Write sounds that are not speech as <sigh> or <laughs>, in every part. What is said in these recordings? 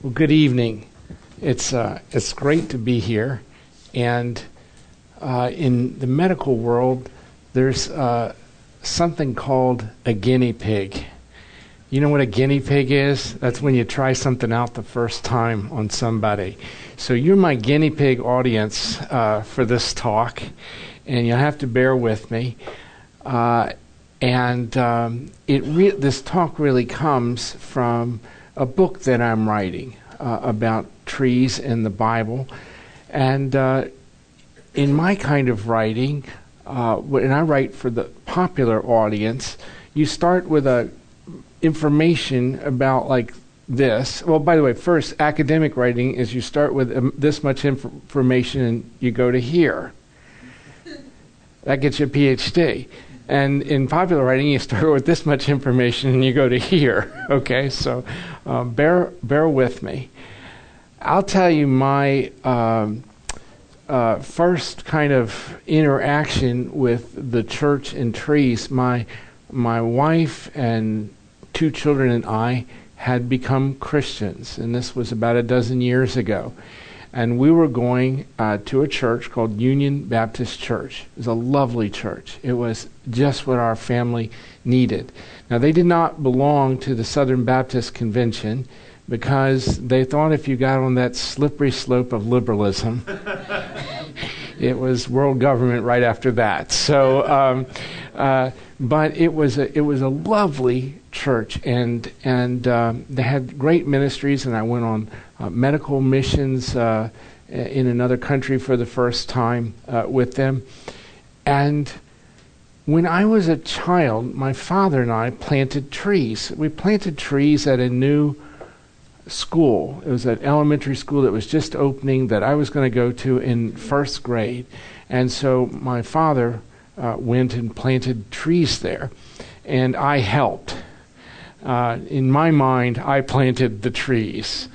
Well, good evening. It's uh, it's great to be here, and uh, in the medical world, there's uh, something called a guinea pig. You know what a guinea pig is? That's when you try something out the first time on somebody. So you're my guinea pig audience uh, for this talk, and you'll have to bear with me. Uh, and um, it re- this talk really comes from a book that I'm writing uh, about trees in the Bible. And uh, in my kind of writing, uh, when I write for the popular audience, you start with a information about like this. Well, by the way, first, academic writing is you start with um, this much inf- information and you go to here. That gets you a PhD. And in popular writing, you start <laughs> with this much information and you go to here. <laughs> Okay, so uh, bear bear with me. I'll tell you my um, uh, first kind of interaction with the church and trees. My my wife and two children and I had become Christians, and this was about a dozen years ago and we were going uh, to a church called Union Baptist Church. It was a lovely church. It was just what our family needed. Now, they did not belong to the Southern Baptist Convention because they thought if you got on that slippery slope of liberalism, <laughs> it was world government right after that. So, um, uh, but it was a, it was a lovely church, and and um, they had great ministries, and I went on medical missions uh, in another country for the first time uh, with them. And when I was a child, my father and I planted trees. We planted trees at a new school. It was an elementary school that was just opening that I was going to go to in first grade. And so my father uh, went and planted trees there, and I helped. Uh, in my mind, I planted the trees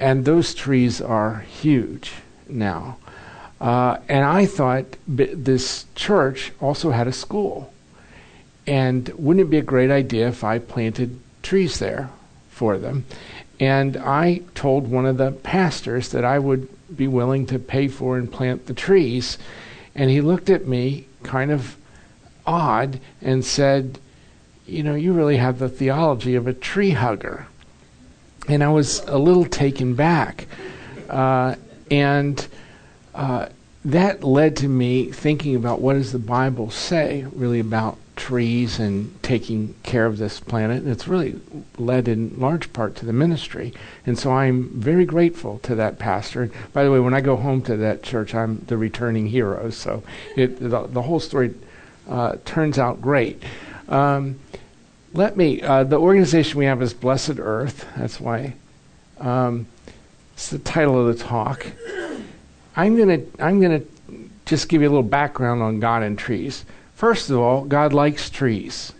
and those trees are huge now. Uh, and I thought this church also had a school. And wouldn't it be a great idea if I planted trees there for them? And I told one of the pastors that I would be willing to pay for and plant the trees. And he looked at me kind of odd and said, You know, you really have the theology of a tree hugger and I was a little taken back. Uh, and uh, that led to me thinking about what does the Bible say really about trees and taking care of this planet. And it's really led in large part to the ministry. And so I'm very grateful to that pastor. By the way, when I go home to that church, I'm the returning hero. So it, the, the whole story uh, turns out great. Um, let me, uh, the organization we have is Blessed Earth. That's why um, it's the title of the talk. I'm going to I'm gonna just give you a little background on God and trees. First of all, God likes trees.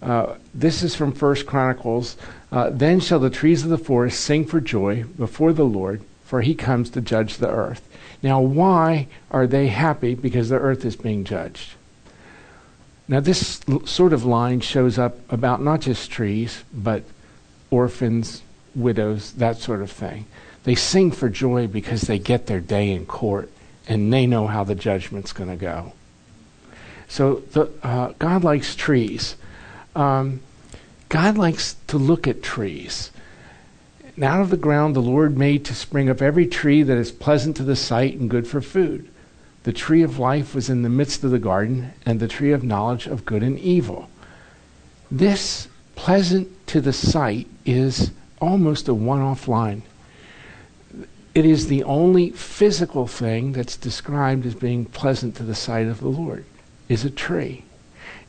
Uh, this is from First Chronicles. Uh, then shall the trees of the forest sing for joy before the Lord, for he comes to judge the earth. Now, why are they happy? Because the earth is being judged. Now, this sort of line shows up about not just trees, but orphans, widows, that sort of thing. They sing for joy because they get their day in court and they know how the judgment's going to go. So the, uh, God likes trees. Um, God likes to look at trees. And out of the ground the Lord made to spring up every tree that is pleasant to the sight and good for food. The tree of life was in the midst of the garden, and the tree of knowledge of good and evil. This pleasant to the sight is almost a one off line. It is the only physical thing that's described as being pleasant to the sight of the Lord, is a tree.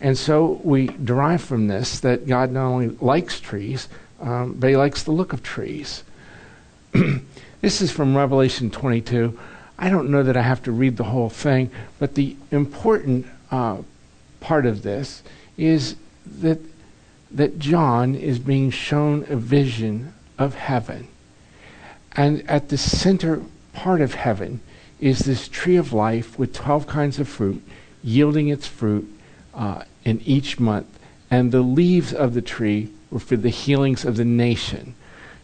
And so we derive from this that God not only likes trees, um, but he likes the look of trees. <clears throat> this is from Revelation 22. I don't know that I have to read the whole thing, but the important uh, part of this is that that John is being shown a vision of heaven, and at the center part of heaven is this tree of life with twelve kinds of fruit, yielding its fruit uh, in each month, and the leaves of the tree were for the healings of the nation.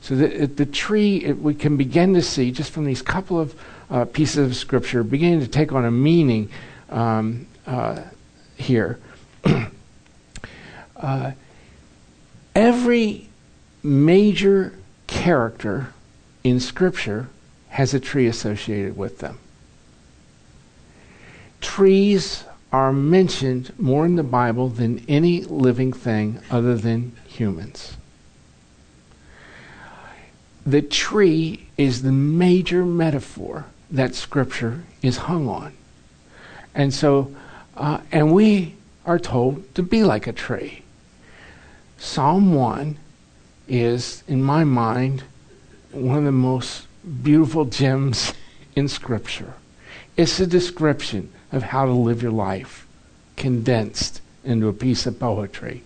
So the, the tree, it, we can begin to see, just from these couple of uh, pieces of scripture, beginning to take on a meaning um, uh, here. <clears throat> uh, every major character in scripture has a tree associated with them. Trees are mentioned more in the Bible than any living thing other than humans. The tree is the major metaphor that Scripture is hung on. And so, uh, and we are told to be like a tree. Psalm 1 is, in my mind, one of the most beautiful gems <laughs> in Scripture. It's a description of how to live your life, condensed into a piece of poetry.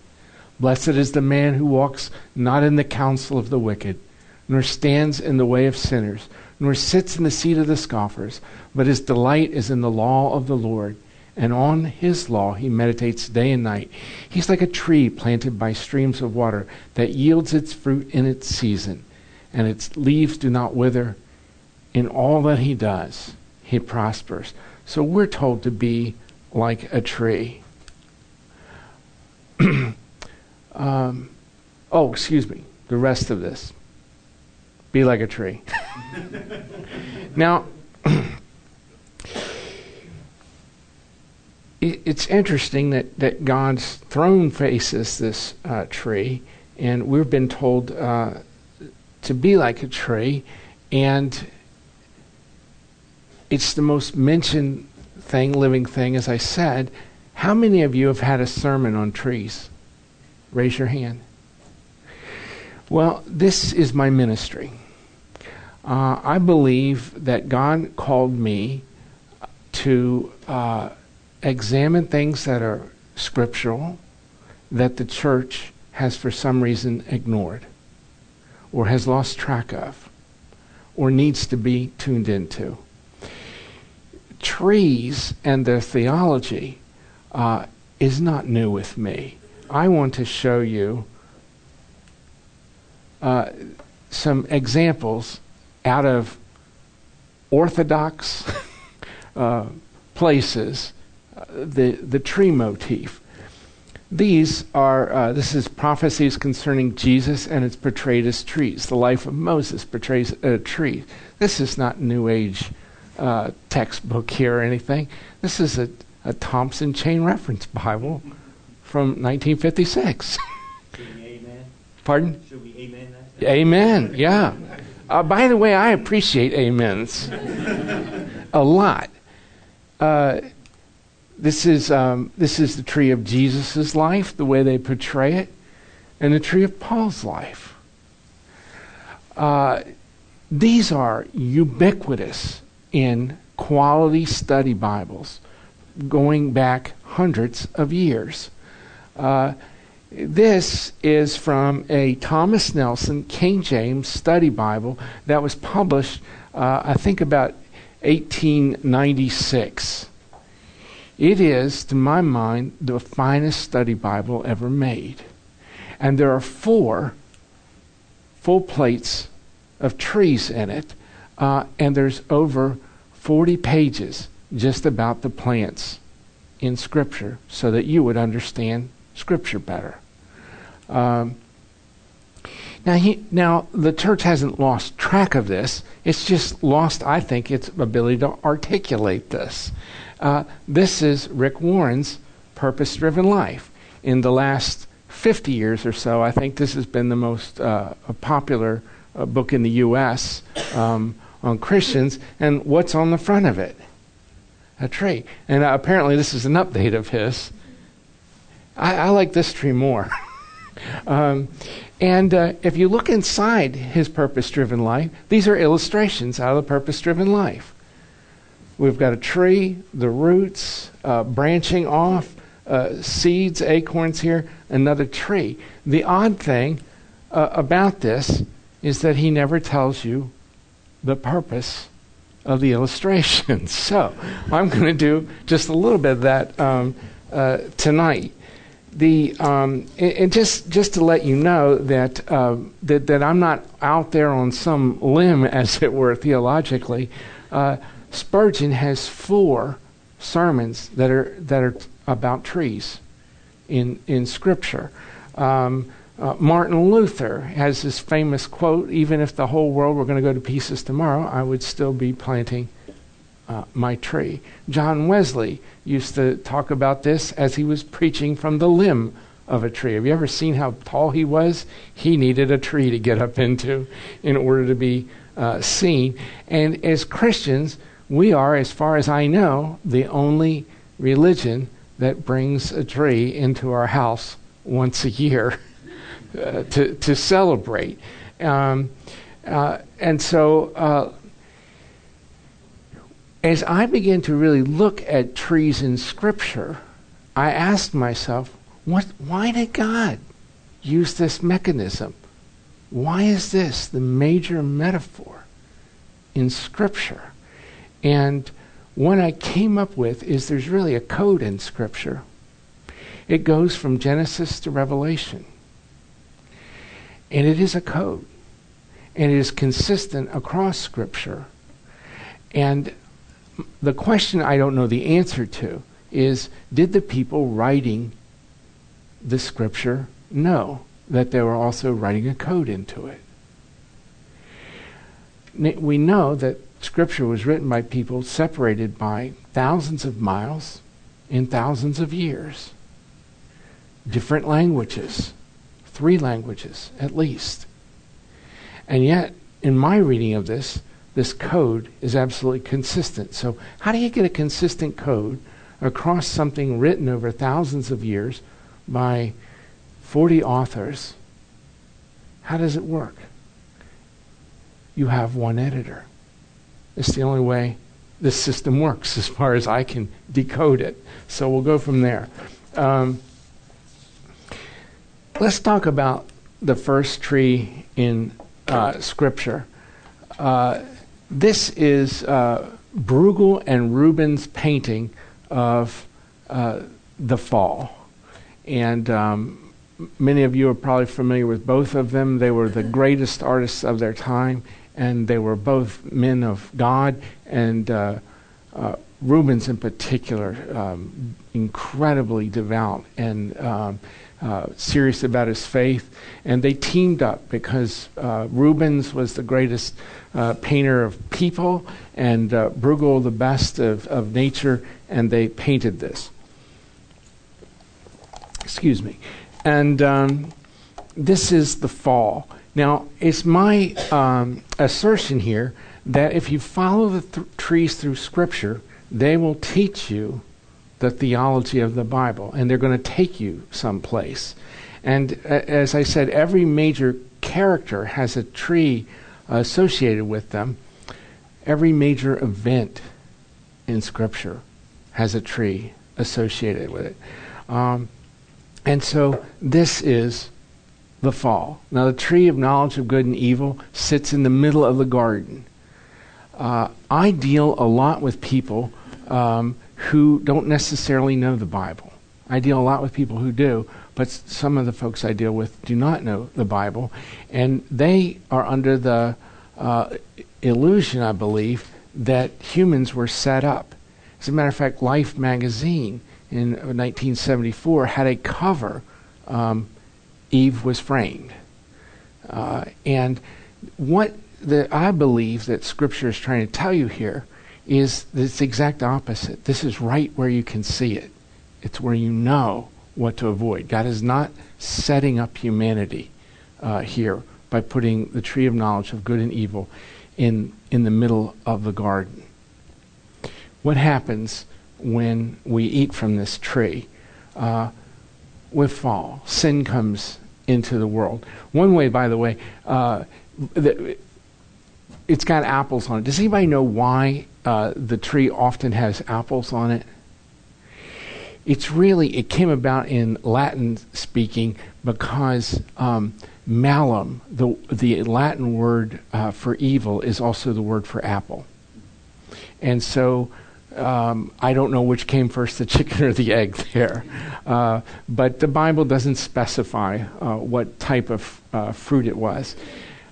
Blessed is the man who walks not in the counsel of the wicked, nor stands in the way of sinners, nor sits in the seat of the scoffers, but his delight is in the law of the Lord, and on his law he meditates day and night. He's like a tree planted by streams of water that yields its fruit in its season, and its leaves do not wither. In all that he does, he prospers. So we're told to be like a tree. <clears throat> um, oh, excuse me, the rest of this. Be like a tree. now, <clears throat> it's interesting that, that God's throne faces this uh, tree, and we've been told uh, to be like a tree, and it's the most mentioned thing, living thing, as I said. How many of you have had a sermon on trees? Raise your hand. Well, this is my ministry. Uh, I believe that God called me to uh, examine things that are scriptural that the church has for some reason ignored or has lost track of or needs to be tuned into trees and their theology uh, is not new with me. I want to show you uh, some examples out of orthodox <laughs> uh, places, uh, the, the tree motif. These are, uh, this is prophecies concerning Jesus and it's portrayed as trees. The life of Moses portrays a tree. This is not New Age textbook here or anything. This is a, a Thompson Chain Reference Bible from 1956. <laughs> Pardon? Should we amen that? Amen, yeah. Uh, by the way, I appreciate amens a lot. Uh, this is um, this is the tree of Jesus' life, the way they portray it, and the tree of Paul's life. Uh, these are ubiquitous in quality study Bibles going back hundreds of years. Uh, this is from a Thomas Nelson King James Study Bible that was published, uh, I think, about 1896. It is, to my mind, the finest study Bible ever made. And there are four full plates of trees in it uh, and there's over 40 pages just about the plants in Scripture so that you would understand Scripture better. Um, now, he, now, the church hasn't lost track of this. It's just lost, I think, its ability to articulate this. Uh, this is Rick Warren's purpose driven life. In the last 50 years or so, I think this has been the most uh, popular uh, book in the U.S. Um, on Christians, and what's on the front of it? A tree. And uh, apparently, this is an update of his. I, I like this tree more. <laughs> um, and uh, if you look inside his purpose driven life, these are illustrations out of the purpose driven life. We've got a tree, the roots uh, branching off, uh, seeds, acorns here, another tree. The odd thing uh, about this is that he never tells you the purpose of the illustration. <laughs> So I'm going to do just a little bit of that um, uh, tonight. The um, and, just just to let you know that, uh, that that I'm not out there on some limb, <laughs> as it were, theologically. Uh, Spurgeon has four sermons that are that are about trees in in Scripture. Um, uh, Martin Luther has this famous quote: "Even if the whole world were going to go to pieces tomorrow, I would still be planting uh, my tree." John Wesley used to talk about this as he was preaching from the limb of a tree. Have you ever seen how tall he was? He needed a tree to get up into in order to be uh, seen. And as Christians, we are, as far as I know, the only religion that brings a tree into our house once a year <laughs> uh, to, to celebrate. Um, uh, and so, uh, as I began to really look at trees in Scripture, I asked myself, what, why did God use this mechanism? Why is this the major metaphor in Scripture? And what I came up with is there's really a code in Scripture. It goes from Genesis to Revelation. And it is a code. And it is consistent across Scripture. And the question I don't know the answer to is did the people writing the Scripture know that they were also writing a code into it? We know that Scripture was written by people separated by thousands of miles in thousands of years. Different languages, three languages at least. And yet, in my reading of this, this code is absolutely consistent. So, how do you get a consistent code across something written over thousands of years by 40 authors? How does it work? You have one editor. It's the only way this system works as far as I can decode it. So we'll go from there. Um, let's talk about the first tree in uh, Scripture. Uh, this is uh, Bruegel and Rubens' painting of uh, the fall. And um, many of you are probably familiar with both of them. They were the greatest artists of their time and they were both men of God, and uh, uh, Rubens in particular, um, incredibly devout and um, uh, serious about his faith. And they teamed up because uh, Rubens was the greatest uh, painter of people, and uh, Bruegel the best of, of nature, and they painted this. Excuse me. And um, this is the fall. Now, it's my um, assertion here that if you follow the th- trees through Scripture, they will teach you the theology of the Bible, and they're going to take you someplace. And uh, as I said, every major character has a tree associated with them. Every major event in Scripture has a tree associated with it. Um, and so this is the fall. Now, the tree of knowledge of good and evil sits in the middle of the garden. Uh, I deal a lot with people um, who don't necessarily know the Bible. I deal a lot with people who do, but some of the folks I deal with do not know the Bible, and they are under the uh, illusion, I believe, that humans were set up. As a matter of fact, Life magazine in 1974 had a cover um, Eve was framed. Uh, and what the, I believe that Scripture is trying to tell you here is this exact opposite. This is right where you can see it. It's where you know what to avoid. God is not setting up humanity uh, here by putting the tree of knowledge of good and evil in, in the middle of the garden. What happens when we eat from this tree? Uh, fall. Sin comes into the world. One way, by the way, uh, the, it's got apples on it. Does anybody know why uh, the tree often has apples on it? It's really, it came about in Latin speaking because um, malum, the, the Latin word uh, for evil, is also the word for apple. And so um, I don't know which came first, the <laughs> chicken or the egg there. Uh, but the Bible doesn't specify uh, what type of uh, fruit it was.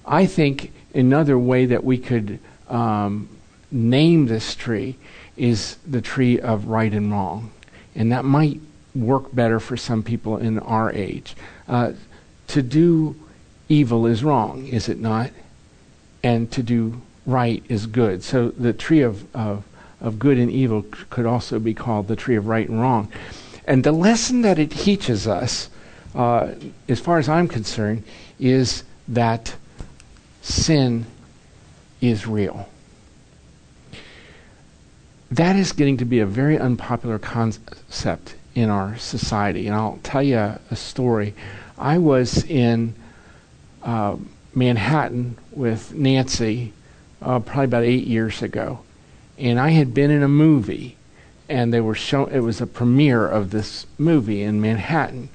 I think another way that we could um, name this tree is the tree of right and wrong. And that might work better for some people in our age. Uh, to do evil is wrong, is it not? And to do right is good. So the tree of, of, of good and evil could also be called the tree of right and wrong. And the lesson that it teaches us, uh, as far as I'm concerned, is that sin is real. That is getting to be a very unpopular concept in our society. And I'll tell you a, story. I was in uh, Manhattan with Nancy uh, probably about eight years ago, and I had been in a movie, and they were show. It was a premiere of this movie in Manhattan,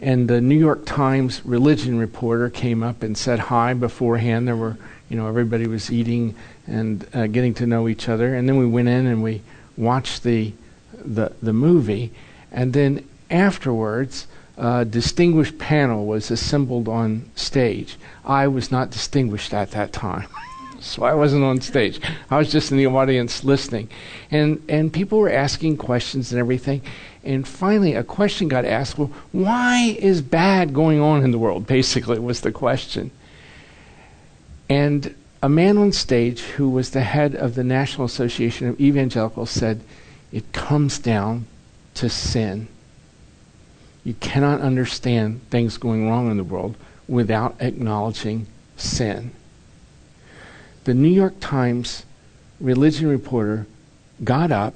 and the New York Times religion reporter came up and said hi beforehand. There were, you know, everybody was eating and uh, getting to know each other, and then we went in and we watched the the the movie, and then afterwards uh, distinguished panel was assembled on stage. I was not distinguished at that time. <laughs> so I wasn't on stage. I was just in the audience listening. And, and people were asking questions and everything. And finally, a question got asked well, why is bad going on in the world? <laughs> Basically, was the question. And a man on stage who was the head of the National Association of Evangelicals said, It comes down to sin. You cannot understand things going wrong in the world without acknowledging sin. The New York Times religion reporter got up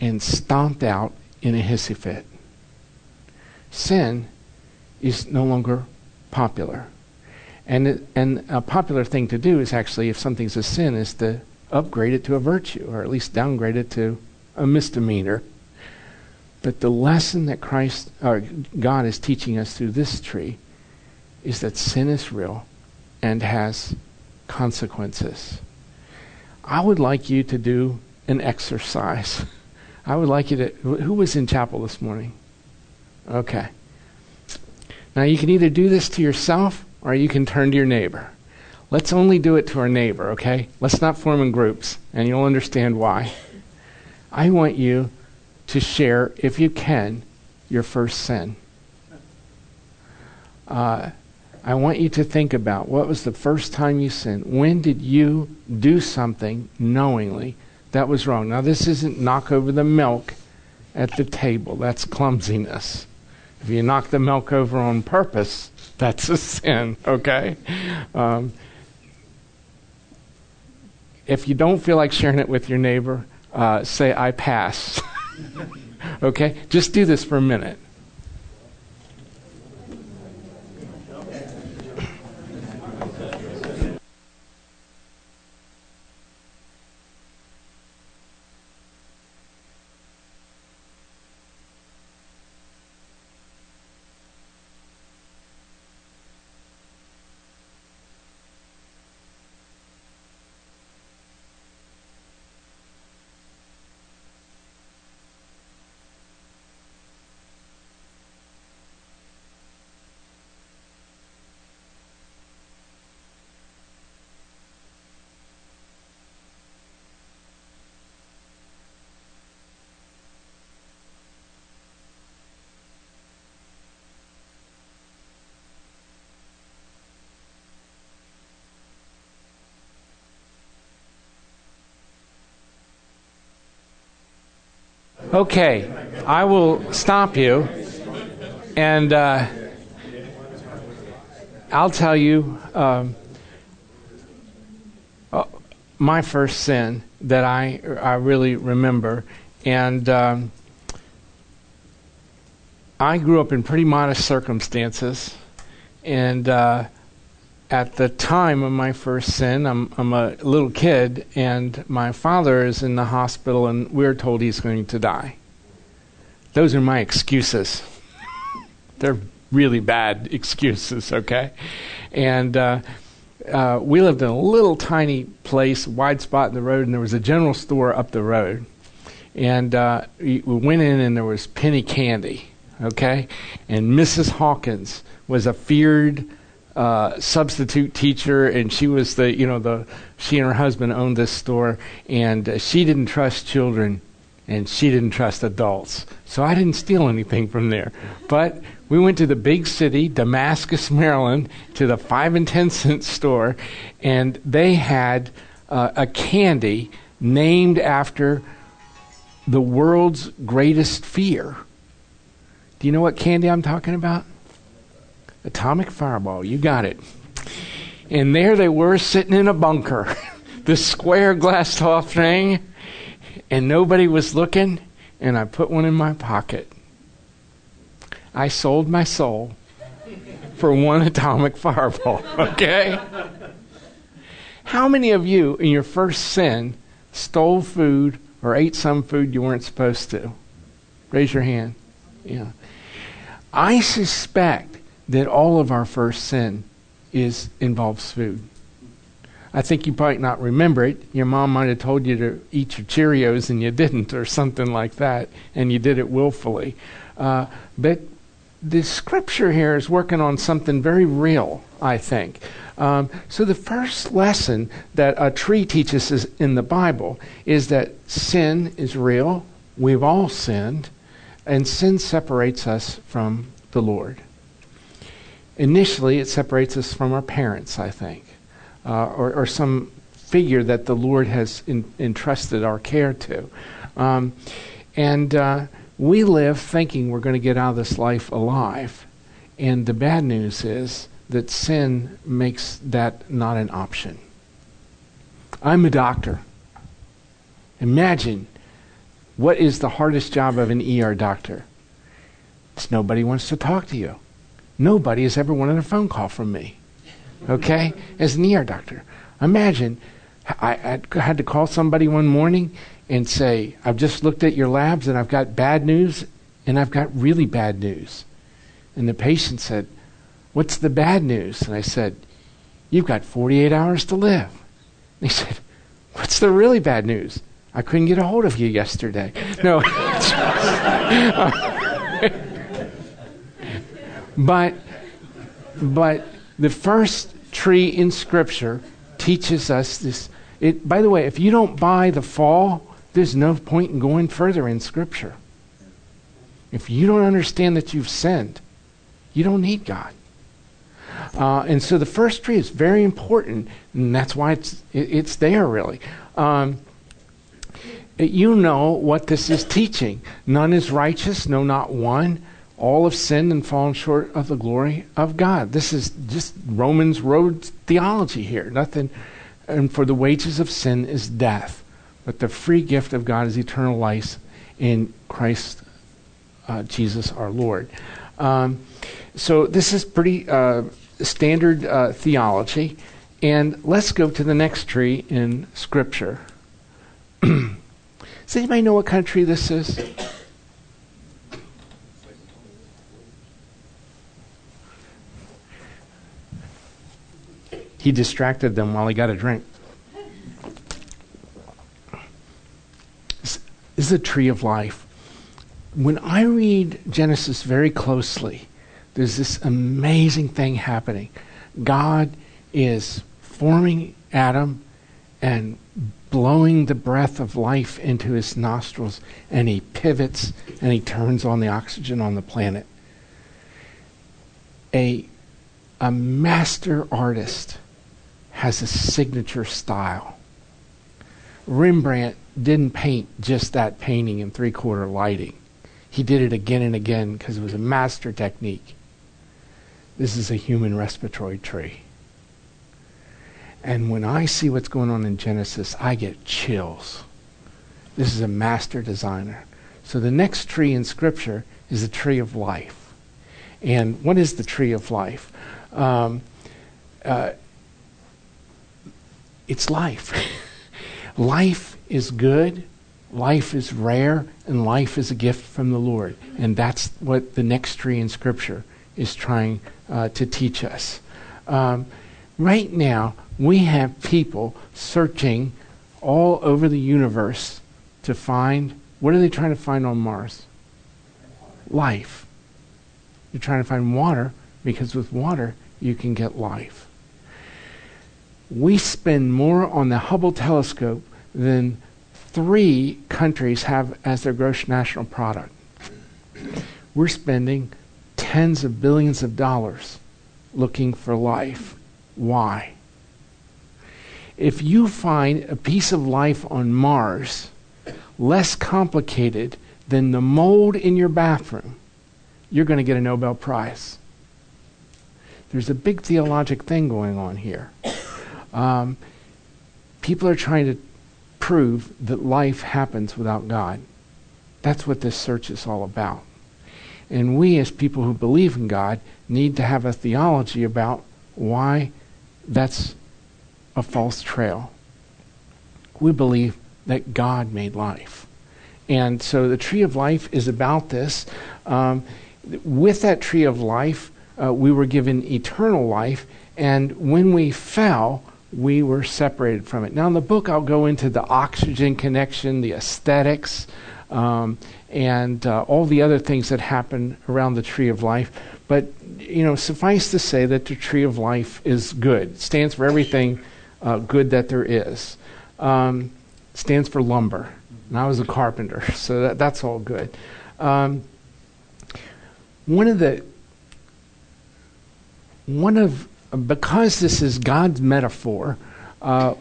and stomped out in a hissy fit. Sin is no longer popular. And, and a popular thing to do is actually, if something's a sin, is to upgrade it to a virtue, or at least downgrade it to a misdemeanor. But the lesson that Christ or God is teaching us through this tree is that sin is real and has consequences. I would like you to do an exercise. <laughs> I would like you to who was in chapel this morning? Okay. Now you can either do this to yourself or you can turn to your neighbor. Let's only do it to our neighbor, okay? Let's not form in groups, and you'll understand why. I want you to share, if you can, your first sin. Uh, I want you to think about what was the first time you sinned? When did you do something knowingly that was wrong? Now, this isn't knock over the milk at the table, that's clumsiness. If you knock the milk over on purpose, that's a sin, okay? Um, if you don't feel like sharing it with your neighbor, uh, say, I pass. <laughs> okay? Just do this for a minute. Okay, I will stop you and uh, I'll tell you um, uh, my first sin that I, I really remember. And um, I grew up in pretty modest circumstances. And uh, at the time of my first sin, I'm, I'm a little kid, and my father is in the hospital, and we're told he's going to die. Those are my excuses. They're really bad <laughs> excuses, okay? And uh, uh, we lived in a little tiny place, wide spot in the road, and there was a general store up the road. And uh, we, we went in, and there was penny candy, okay? And Mrs. Hawkins was a feared uh, substitute teacher, and she was the, you know, the she and her husband owned this store, and uh, she didn't trust children, and she didn't trust adults. So I didn't steal anything from there, but we went to the big city, Damascus, Maryland, to the five and ten cent store, and they had uh, a candy named after the world's greatest fear. Do you know what candy I'm talking about? Atomic Fireball. You got it. And there they were sitting in a bunker, <laughs> this square glassed off thing, and nobody was looking, and I put one in my pocket. I sold my soul for one atomic fireball, <laughs> okay? How many of you in your first sin stole food or ate some food you weren't supposed to? Raise your hand. Yeah. I suspect that all of our first sin is involves food. I think you might not remember it. Your mom might have told you to eat your Cheerios and you didn't, or something like that, and you did it willfully. Uh, but the scripture here is working on something very real, I think. Um, so, the first lesson that a tree teaches us in the Bible is that sin is real. We've all sinned, and sin separates us from the Lord. Initially, it separates us from our parents, I think, uh, or, or, some figure that the Lord has in, entrusted our care to. Um, and uh, we live thinking we're going to get out of this life alive. And the bad news is that sin makes that not an option. I'm a doctor. Imagine what is the hardest job of an ER doctor? It's nobody wants to talk to you. Nobody has ever wanted a phone call from me. Okay? As an ER doctor. Imagine I, I had to call somebody one morning and say, I've just looked at your labs and I've got bad news and I've got really bad news. And the patient said, What's the bad news? And I said, You've got 48 hours to live. And he said, What's the really bad news? I couldn't get a hold of you yesterday. No. <laughs> but, but the first tree in Scripture teaches us this. It, by the way, if you don't buy the fall, there's no point in going further in Scripture. If you don't understand that you've sinned, you don't need God. Uh, and so the first tree is very important, and that's why it's it, it's there really. Um, you know what this is teaching. None is righteous, no, not one. All have sinned and fallen short of the glory of God. This is just Romans road theology here. Nothing. And for the wages of sin is death, but the free gift of God is eternal life in Christ uh, Jesus our Lord. Um, so this is pretty uh, standard uh, theology. And let's go to the next tree in Scripture. <clears throat> Does anybody know what tree this is? He distracted them while he got a drink. This is a tree of life. When I read Genesis very closely, there's this amazing thing happening. God is forming Adam and blowing the breath of life into his nostrils, and he pivots and he turns on the oxygen on the planet. A, a master artist has a signature style. Rembrandt didn't paint just that painting in three quarter lighting. He did it again and again because it was a master technique. This is a human respiratory tree. And when I see what's going on in Genesis, I get chills. This is a master designer. So the next tree in Scripture is the tree of life. And what is the tree of life? Um, uh, it's life. life is good, life is rare, and life is a gift from the Lord. And that's what the next tree in Scripture is trying uh, to teach us. Um, Right now, we have people searching all over the universe to find what are they trying to find on Mars? Life. You're trying to find water because with water you can get life. We spend more on the Hubble telescope than three countries have as their gross national product. We're spending tens of billions of dollars looking for life. Why? If you find a piece of life on Mars less complicated than the mold in your bathroom, you're going to get a Nobel Prize. There's a big theologic thing going on here. Um, people are trying to prove that life happens without God. That's what this search is all about. And we, as people who believe in God, need to have a theology about why that's a false trail. We believe that God made life. And so the tree of life is about this. Um, with that tree of life, uh, we were given eternal life. And when we fell, we were separated from it. Now, in the book, I'll go into the oxygen connection, the aesthetics, um, and uh, all the other things that happen around the tree of life. But, you know, suffice to say that the tree of life is good. It stands for everything uh, good that there is. Um, stands for lumber. And I was a carpenter, <laughs> so that, that's all good. Um, one of the one of because this is God's metaphor, uh,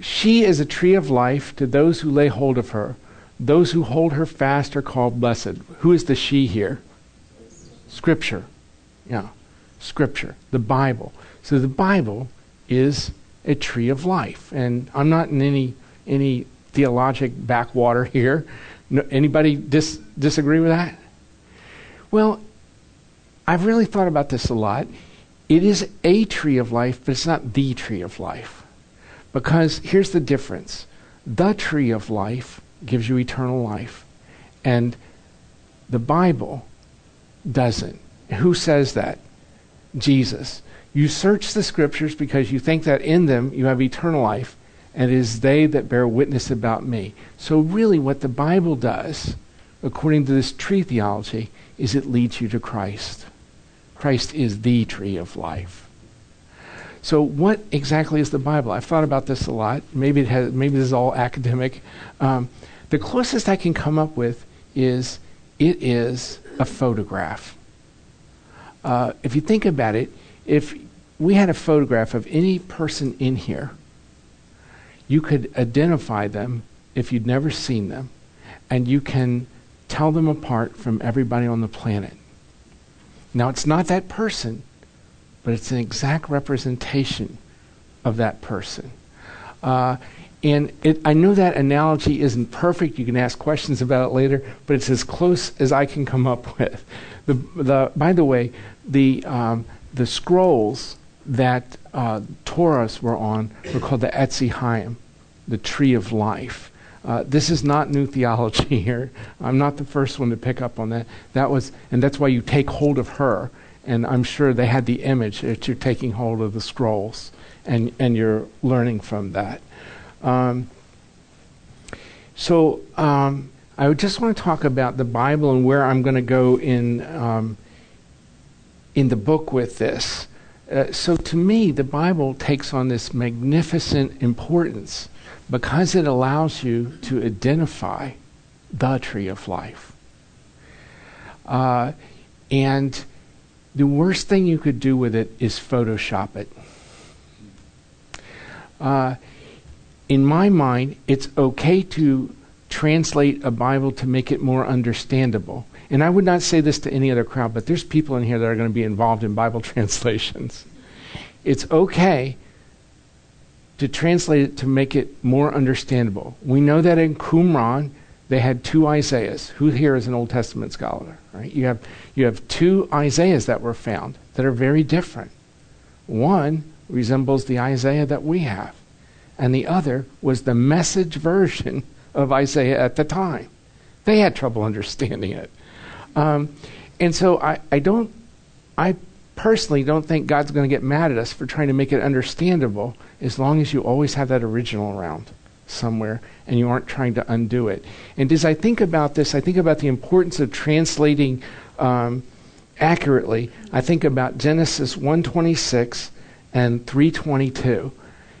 she is a tree of life to those who lay hold of her. Those who hold her fast are called blessed. Who is the she here? Scripture. Yeah. Scripture. The Bible. So the Bible is a tree of life. And I'm not in any any theologic backwater <laughs> here. No, anybody dis, disagree with that? Well, I've really thought about this a lot. It is a tree of life, but it's not the tree of life. Because here's the difference the tree of life gives you eternal life, and the Bible doesn't. Who says that? Jesus. You search the scriptures because you think that in them you have eternal life, and it is they that bear witness about me. So, really, what the Bible does, according to this tree theology, is it leads you to Christ. Christ is the tree of life. So, what exactly is the Bible? I've thought about this a lot. Maybe it has. Maybe this is all academic. Um, the closest I can come up with is it is a photograph. Uh, if you think about it, if we had a photograph of any person in here, you could identify them if you'd never seen them, and you can tell them apart from everybody on the planet. Now, it's not that person, but it's an exact representation of that person. Uh, and it, I know that analogy isn't perfect. You can ask questions about it later, but it's as close as I can come up <laughs> with. The, the, by the way, the, um, the scrolls that uh, Torahs were on were called the Etz Chaim, the tree of life. Uh, this is not new theology <laughs> here. I'm not the first one to pick up on that. That was, and that's why you take hold of her. And I'm sure they had the image that you're taking hold of the scrolls, and and you're learning from that. Um, so um, I just want to talk about the Bible and where I'm going to go in um, in the book with this. Uh, so to me, the Bible takes on this magnificent importance because it allows you to identify the tree of life. Uh, and the worst thing you could do with it is Photoshop it. Uh, in my mind, it's okay to translate a Bible to make it more understandable. And I would not say this to any other crowd, but there's people in here that are going to be involved in Bible <laughs> translations. It's okay to translate it to make it more understandable. We know that in Qumran, they had two Isaiahs. Who here is an Old Testament scholar? Right? You have you have two Isaiahs that were found that are very different. One resembles the Isaiah that we have, and the other was the message version of Isaiah at the time. They had trouble understanding it. Um, and so I, I don't, I personally don't think God's going to get mad at us for trying to make it understandable as long as you always have that original around somewhere and you aren't trying to undo it. And as I think about this, I think about the importance of translating um, accurately. I think about Genesis 126 and 322.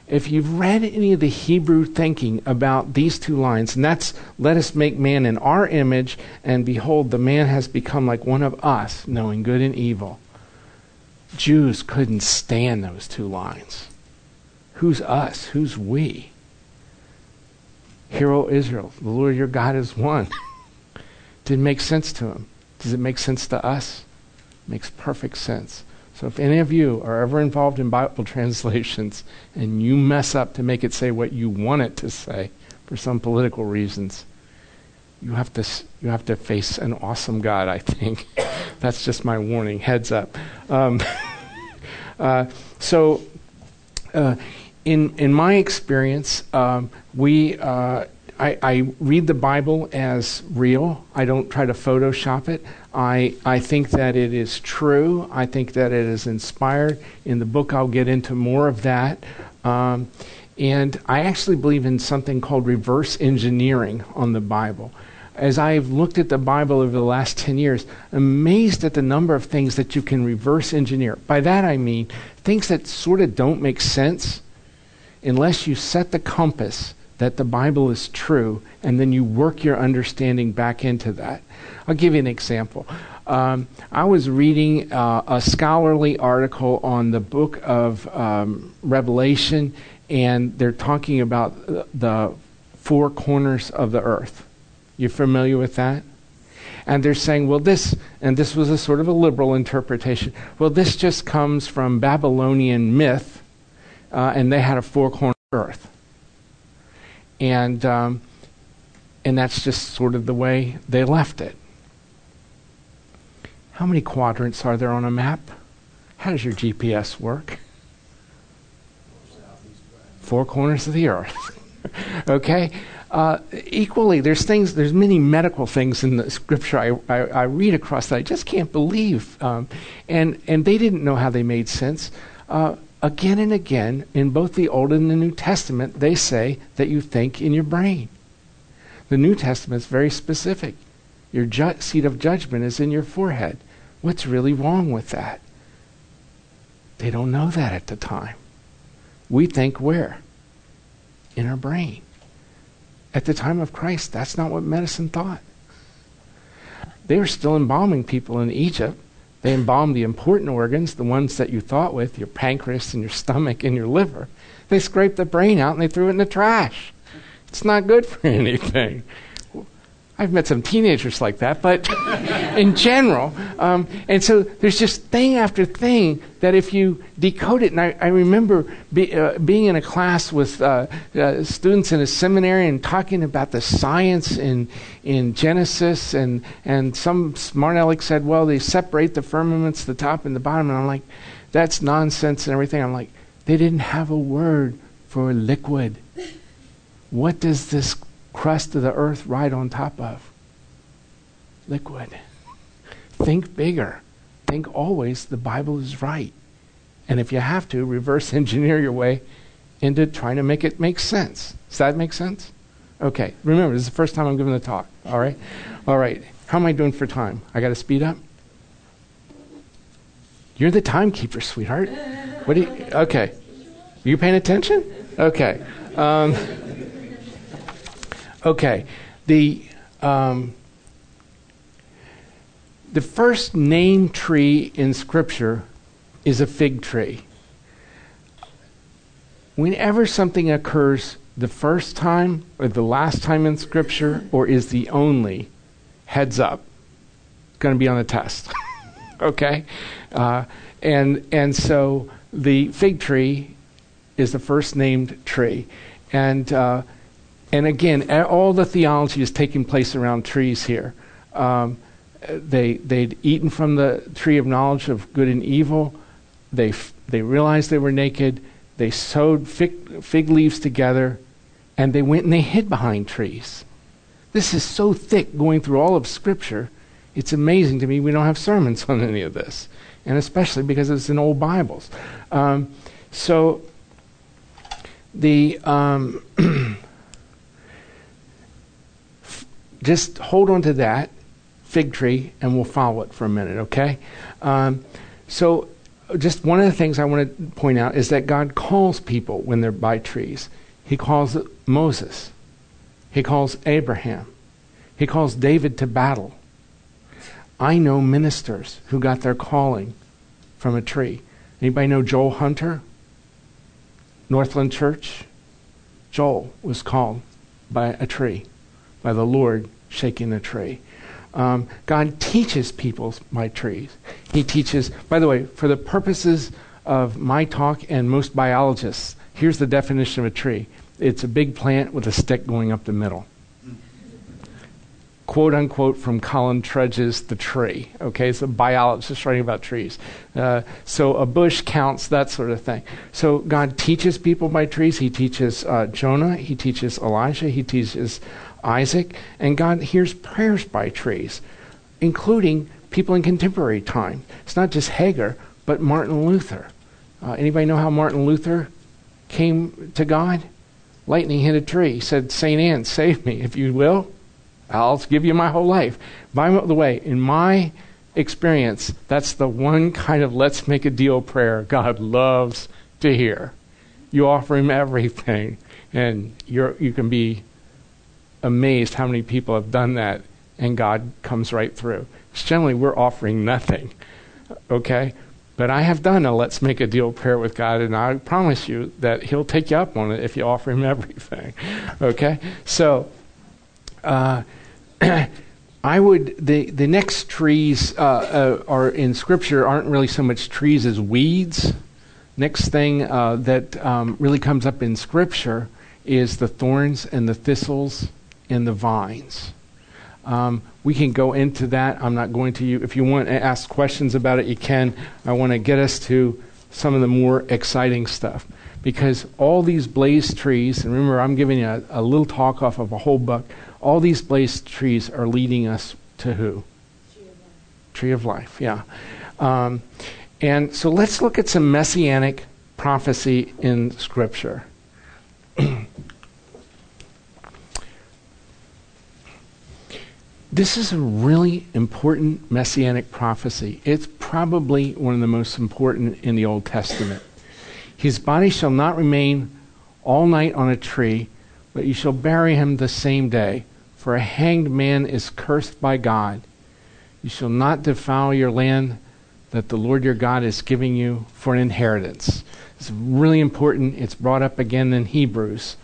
If you've read any of the Hebrew thinking about these two lines, and that's let us make man in our image, and behold, the man has become like one of us, knowing good and evil. Jews couldn't stand those two lines. Who's us? Who's we? Hear, O Israel, the Lord your God is one. Didn't make sense to him. Does it make sense to us? Makes perfect sense. So if any of you are ever involved in Bible <laughs> translations and you mess up to make it say what you want it to say for some political reasons, you have to you have to face an awesome God. I think <laughs> that's just my warning. Heads up. Um, <laughs> uh, so, uh, in in my experience, um, we uh, I, I, read the Bible as real. I don't try to Photoshop it. I I think that it is true. I think that it is inspired. In the book, I'll get into more of that. Um, and I actually believe in something called reverse engineering on the Bible as I've looked at the Bible over the last 10 years, amazed at the number of things that you can reverse engineer. By that I mean things that sort of don't make sense unless you set the compass that the Bible is true and then you work your understanding back into that. I'll give you an example. Um, I was reading uh, a scholarly article on the book of um, Revelation, and they're talking about the four corners of the earth. You familiar with that? And they're saying, well, this, and this was a sort of a liberal interpretation, well, this just comes from Babylonian myth, uh, and they had a four cornered earth. And, um, and that's just sort of the way they left it. How many quadrants are there on a map? How does your GPS work? Four corners of the earth. <laughs> okay? Uh, equally, there's things, there's many medical things in the scripture I, I, I read across that I just can't believe. Um, and, and they didn't know how they made sense. Uh, again and again, in both the Old and the New Testament, they say that you think in your brain. The New Testament is very specific. Your ju- seat of judgment is in your forehead. What's really wrong with that? They don't know that at the time. We think where? In our brain. At the time of Christ, that's not what medicine thought. They were still embalming people in Egypt. They embalmed the important organs, the ones that you thought with, your pancreas and your stomach and your liver. They scraped the brain out and they threw it in the trash. It's not good for <laughs> anything. I've met some teenagers like that, but in general, um, and so there's just thing after thing that if you decode it, and I, I remember be, uh, being in a class with uh, uh, students in a seminary and talking about the science in in Genesis, and and some smart aleck said, well, they separate the firmaments, the top and the bottom, and I'm like, that's nonsense and everything. I'm like, they didn't have a word for liquid. What does this crust of the earth right on top of. Liquid. Think bigger. Think always the Bible is right. And if you have to, reverse <laughs> engineer your way into trying to make it make sense. Does that make sense? Okay. Remember, this is the first time I'm giving the talk. All right? All right. How am I doing for time? I got to speed up? You're the timekeeper, sweetheart. What do you, okay. Are you paying attention? Okay. Um, <laughs> Okay, the um, the first name tree in Scripture is a fig tree. Whenever something occurs the first time or the last time in Scripture or is the only, heads up, going to be on the test. <laughs> okay, uh, and and so the fig tree is the first named tree, and uh, and again, all the theology is taking place around trees here. Um, they they'd eaten from the tree of knowledge of good and evil. They f- they realized they were naked. They sewed fig, fig leaves together, and they went and they hid behind trees. This is so thick going through all of Scripture. It's amazing to me we don't have sermons <laughs> on any of this. and especially because it's in old Bibles. Um, so the um, <clears throat> just hold on to that fig tree and we'll follow it for a minute, okay? Um, so, just one of the things I want to point out is that God calls people when they're by trees. He calls Moses, He calls Abraham, He calls David to battle. I know ministers who got their calling from a tree. Anybody know Joel Hunter? Northland Church? Joel was called by a tree, by the Lord shaking a tree. Um, God teaches people by trees. He teaches, by the way, for the purposes of my talk and most biologists, here's the definition of a tree it's a big plant with a stick going up the middle. Quote unquote from Colin Tudge's The Tree. Okay, it's a biologist writing about trees. Uh, so a bush counts, that sort of thing. So God teaches people by trees. He teaches uh, Jonah, He teaches Elijah, He teaches Isaac, and God hears prayers by trees, including people in contemporary time. It's not just Hagar, but Martin Luther. Uh, anybody know how Martin Luther came to God? Lightning hit a tree. He said, St. Anne, save me if you will. I'll give you my whole life. By the way, in my experience, that's the one kind of let's make a deal prayer God loves to hear. You offer him everything, and you can be amazed how many people have done that and God comes right through. Generally, we're offering nothing, okay? But I have done a let's make a deal prayer with God, and I promise you that He'll take you up on it if you offer Him <laughs> everything, okay? So, uh, <clears throat> I would the the next trees uh, uh, are in Scripture aren't really so much trees as weeds. Next thing uh, that um, really comes up in Scripture is the thorns and the thistles in the vines. Um, we can go into that. I'm not going to you. If you want to ask questions about it, you can. I want to get us to some of the more exciting stuff. Because all these blaze trees, and remember, I'm giving you a, a little talk off of a whole book. All these blaze trees are leading us to who? Tree of life, Tree of life yeah. Um, and so let's look at some messianic prophecy in Scripture. <clears throat> This is a really important messianic prophecy. It's probably one of the most important in the Old Testament. His body shall not remain all night on a tree, but you shall bury him the same day. For a hanged man is cursed by God. You shall not defile your land that the Lord your God is giving you for an inheritance. It's really important. It's brought up again in Hebrews.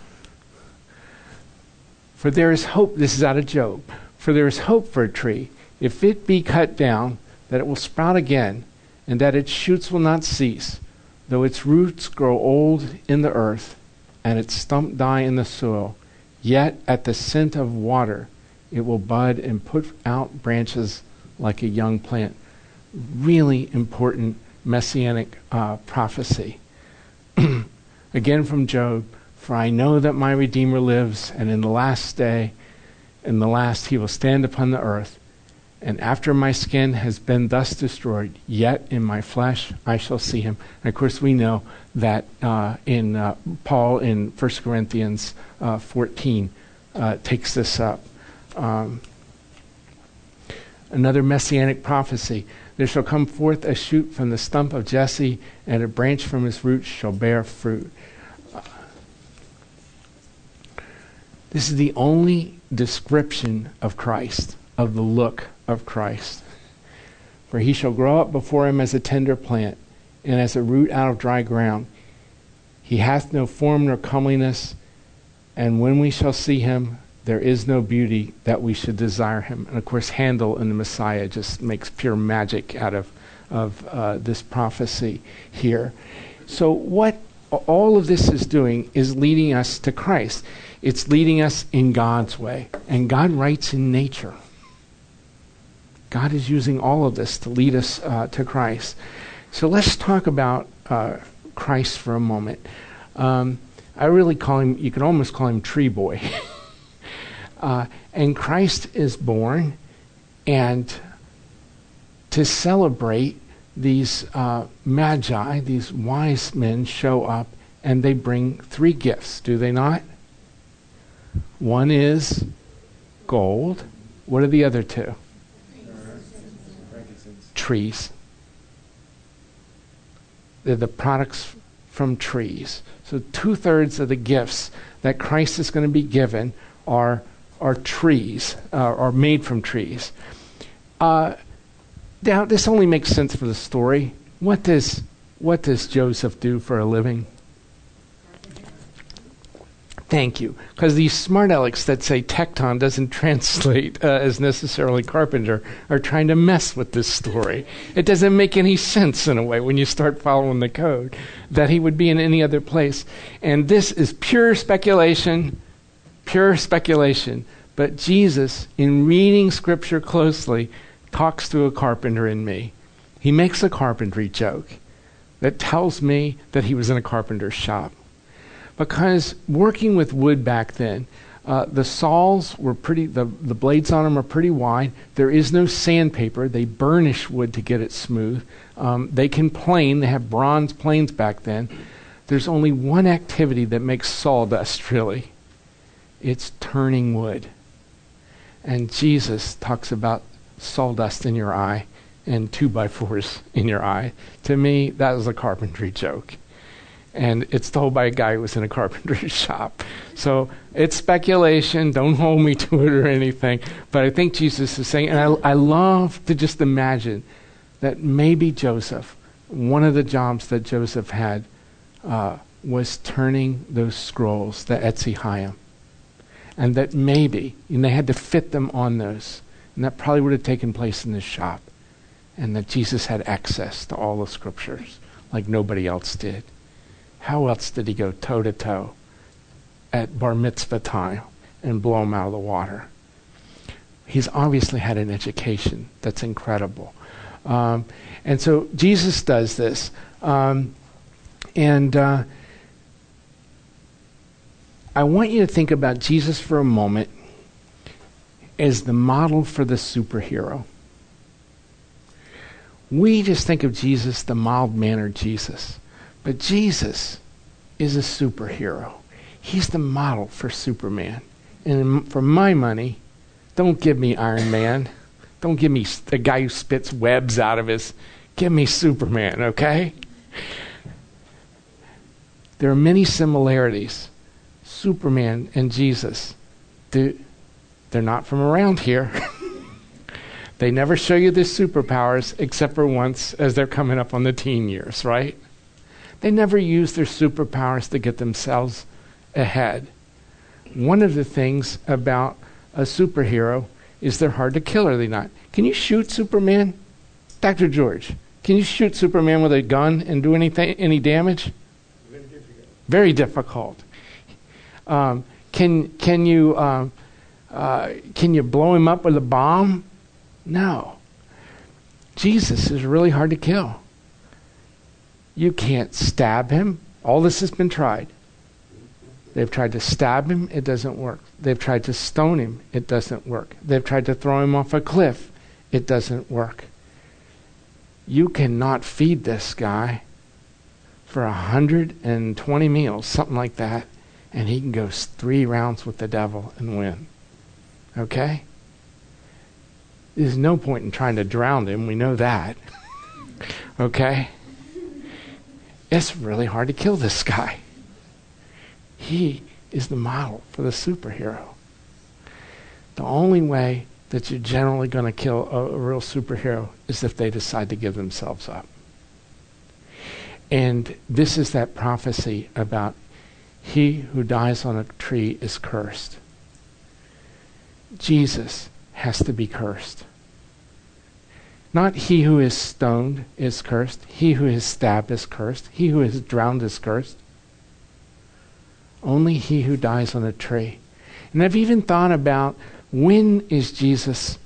For there is hope. This is out of Job. For there is hope for a tree, if it be cut down, that it will sprout again, and that its shoots will not cease, though its roots grow old in the earth, and its stump die in the soil. Yet at the scent of water it will bud and put out branches like a young plant. Really important messianic uh, prophecy. <clears throat> Again from Job For I know that my Redeemer lives, and in the last day in the last he will stand upon the earth. And after my skin has been thus destroyed, yet in my flesh I shall see him. And of course, we know that uh, in uh, Paul in 1 Corinthians uh, 14 uh, takes this up. Um, another messianic prophecy there shall come forth a shoot from the stump of Jesse, and a branch from his roots shall bear fruit. This is the only description of Christ, of the look of Christ. For he shall grow up before him as a tender plant, and as a root out of dry ground. He hath no form nor comeliness, and when we shall see him, there is no beauty that we should desire him. And of course, Handel and the Messiah just makes pure magic out of, of uh, this prophecy here. So, what all of this is doing is leading us to Christ. It's leading us in God's way. And God writes in nature. God is using all of this to lead us uh, to Christ. So let's talk about uh, Christ for a moment. Um, I really call him, you could almost call him Tree Boy. <laughs> uh, and Christ is born, and to celebrate these uh, magi, these wise men, show up and they bring three gifts, do they not? One is gold. What are the other two? Trees. They're the products from trees. So two thirds of the gifts that Christ is going to be given are are trees, uh, are made from trees. Uh, now, this only makes sense for the story. What does what does Joseph do for a living? Thank you. Because these smart alecks that say tekton doesn't <laughs> translate uh, as necessarily carpenter are trying to mess with this story. It doesn't make any sense in a way when you start following the code that he would be in any other place. And this is pure speculation, pure speculation. But Jesus, in reading scripture closely, talks to a carpenter in me. He makes a carpentry joke that tells me that he was in a carpenter's shop. Because working with wood back then, uh, the saws were pretty, the, the blades on them are pretty wide. There is no sandpaper. They burnish wood to get it smooth. Um, they can plane, they have bronze planes back then. There's only one activity that makes sawdust, <laughs> really it's turning wood. And Jesus talks about sawdust in your eye and two by fours in your eye. To me, that was a carpentry joke. And it's told by a guy who was in a carpentry <laughs> shop. So it's speculation. Don't hold me to it or anything. But I think Jesus is saying, and I, I love to just imagine that maybe Joseph, one of the jobs that Joseph had, uh, was turning those scrolls, the Etzi Chaim. And that maybe, and they had to fit them on those and that probably would have taken place in this shop. And that Jesus had access to all the scriptures like nobody else did. How else did he go toe to toe at bar mitzvah time and blow him out of the water? He's obviously had an education that's incredible. Um, and so Jesus does this. Um, and uh, I want you to think about Jesus for a moment as the model for the superhero. We just think of Jesus, the mild mannered Jesus. But Jesus is a superhero. He's the model for Superman. And for my money, don't give me Iron Man. <laughs> Don't give me the guy who spits webs out of his. Give me Superman, okay? There are many similarities. Superman and Jesus. The, they're not from around here. <laughs> they never show you their superpowers except for once as they're coming up on the teen years, right? They never use their superpowers to get themselves ahead. One of the things about a superhero is they're hard to kill, are they not? Can you shoot Superman? Dr. George, can you shoot Superman with a gun and do anything, any damage? Very difficult. Um, can, can you um, uh, can you blow him up with a bomb? No. Jesus is really hard to kill. You can't stab him. All this has been tried. They've tried to stab him, it doesn't work. They've tried to stone him, it doesn't work. They've tried to throw him off a cliff, it doesn't work. You cannot feed this guy for 120 meals, something like that, and he can go three rounds with the devil and win. Okay? There's no point in trying to drown him. We know that. <laughs> okay? It's really hard to kill this guy. He is the model for the superhero. The only way that you're generally going to kill a, a, real superhero is if they decide to give themselves up. And this is that prophecy about he who dies on a tree is cursed. Jesus has to be cursed. Not he who is stoned is cursed. He who is stabbed is cursed. He who is drowned is cursed. Only he who dies on a tree. And I've even thought about when is Jesus,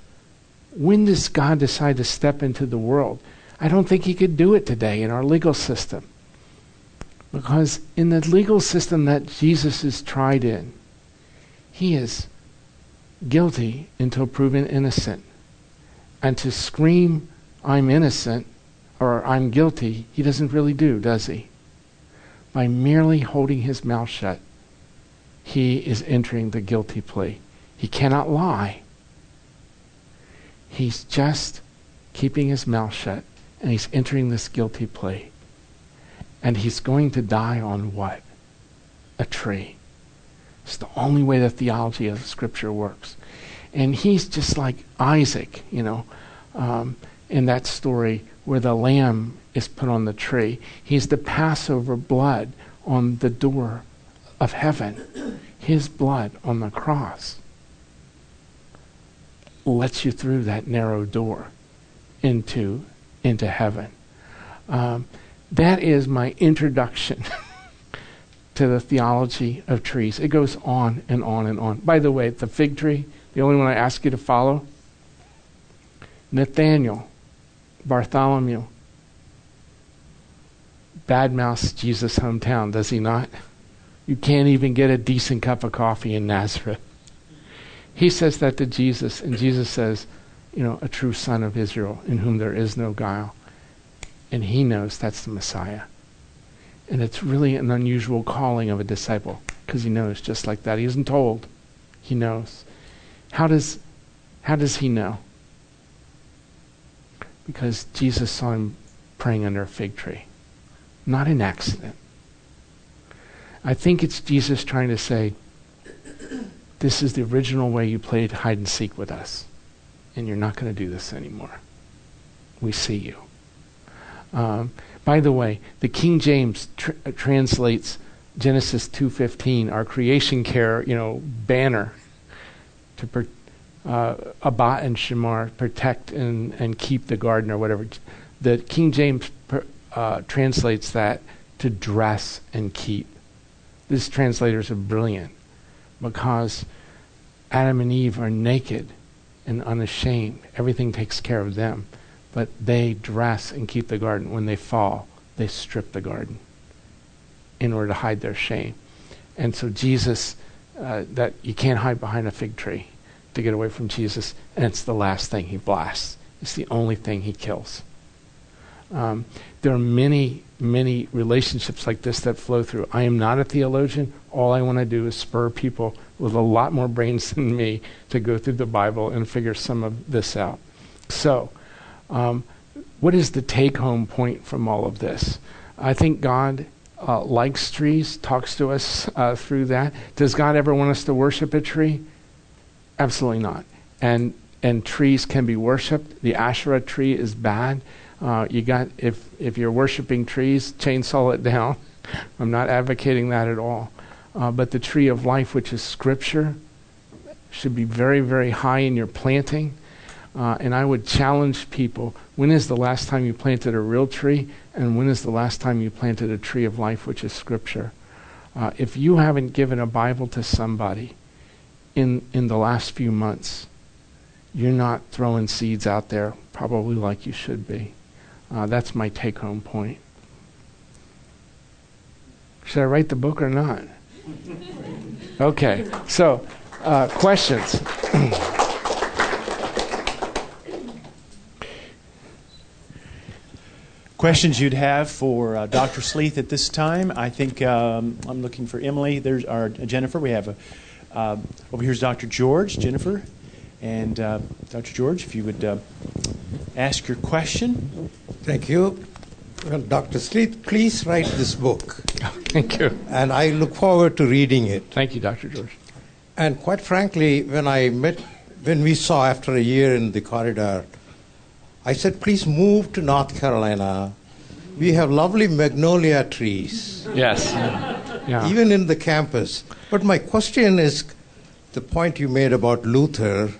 when does God decide to step into the world? I don't think he could do it today in our legal system. Because in the legal system that Jesus is tried in, he is guilty until proven innocent. And to scream, I'm innocent, or I'm guilty, he doesn't really do, does he? By merely holding his mouth shut, he is entering the guilty plea. He cannot lie. He's just keeping his mouth shut, and he's entering this guilty plea. And he's going to die on what? A tree. It's the only way the theology of Scripture works. And he's just like Isaac, you know, um, in that story where the lamb is put on the tree. He's the Passover blood on the door of heaven. His blood on the cross lets you through that narrow door into, into heaven. Um, that is my introduction <laughs> to the theology of trees. It goes on and on and on. By the way, the fig tree, the only one I ask you to follow, Nathaniel, Bartholomew, badmouths Jesus' hometown, does he not? You can't even get a decent cup of coffee in Nazareth. He says that to Jesus, and Jesus says, you know, a true son of Israel in whom there is no guile. And he knows that's the Messiah. And it's really an unusual calling of a disciple because he knows just like that. He isn't told, he knows. How does, how does he know? Because Jesus saw him praying under a fig tree. Not an accident. I think it's Jesus trying to say, this is the original way you played hide and seek with us. And you're not going to do this anymore. We see you. Um, by the way, the King James tr- uh, translates Genesis 2:15, our creation care, you know, banner to per, uh, and Shamar, protect and, and keep the garden or whatever. The King James per, uh, translates that to dress and keep. These translators are brilliant because Adam and Eve are naked and unashamed. Everything takes care of them but they dress and keep the garden. When they fall, they strip the garden in order to hide their shame. And so Jesus, uh, that you can't hide behind a fig tree to get away from Jesus, and it's the last thing he blasts. It's the only thing he kills. Um, there are many, many relationships like this that flow through. I am not a theologian. All I want to do is spur people with a lot more brains than me to go through the Bible and figure some of this out. So, um, what is the take home point from all of this? I think God uh, likes trees, talks to us uh, through that. Does God ever want us to worship a tree? Absolutely not. And and trees can be worshipped. The Asherah tree is bad. Uh, you got if if you're worshiping trees, chainsaw it down. <laughs> I'm not advocating that at all. Uh, but the tree of life, which is Scripture, should be very very high in your planting. Uh, and I would challenge people when is the last time you planted a real tree? And when is the last time you planted a tree of life, which is Scripture? Uh, if you haven't given a Bible to somebody in, in the last few months, you're not throwing seeds out there probably like you should be. Uh, that's my take home point. Should I write the book or not? <laughs> Okay, so uh, questions. <clears throat> questions you'd have for uh, Dr. Sleeth at this time. I think um, I'm looking for Emily. There's our Jennifer. We have a uh, over here's Dr. George, Jennifer, and uh, Dr. George. If you would uh, ask your question. Thank you. Well, Dr. Sleeth, please write this book. <laughs> Thank you. And I look forward to reading it. Thank you, Dr. George. And quite frankly, when I met, when we saw after a year in the corridor I said, please move to North Carolina. We have lovely magnolia trees. Yes. Yeah. Even in the campus. But my question is the point you made about Luther.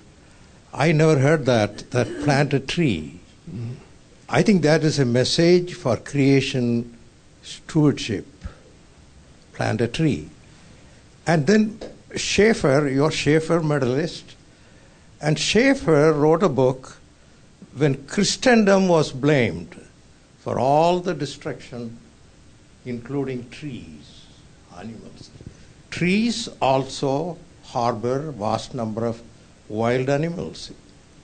I never heard that, that plant a tree. Mm-hmm. I think that is a message for creation stewardship. Plant a tree. And then Schaeffer, your Schaeffer medalist, and Schaeffer wrote a book when Christendom was blamed for all the destruction, including trees, animals. Trees also harbor vast number of wild animals,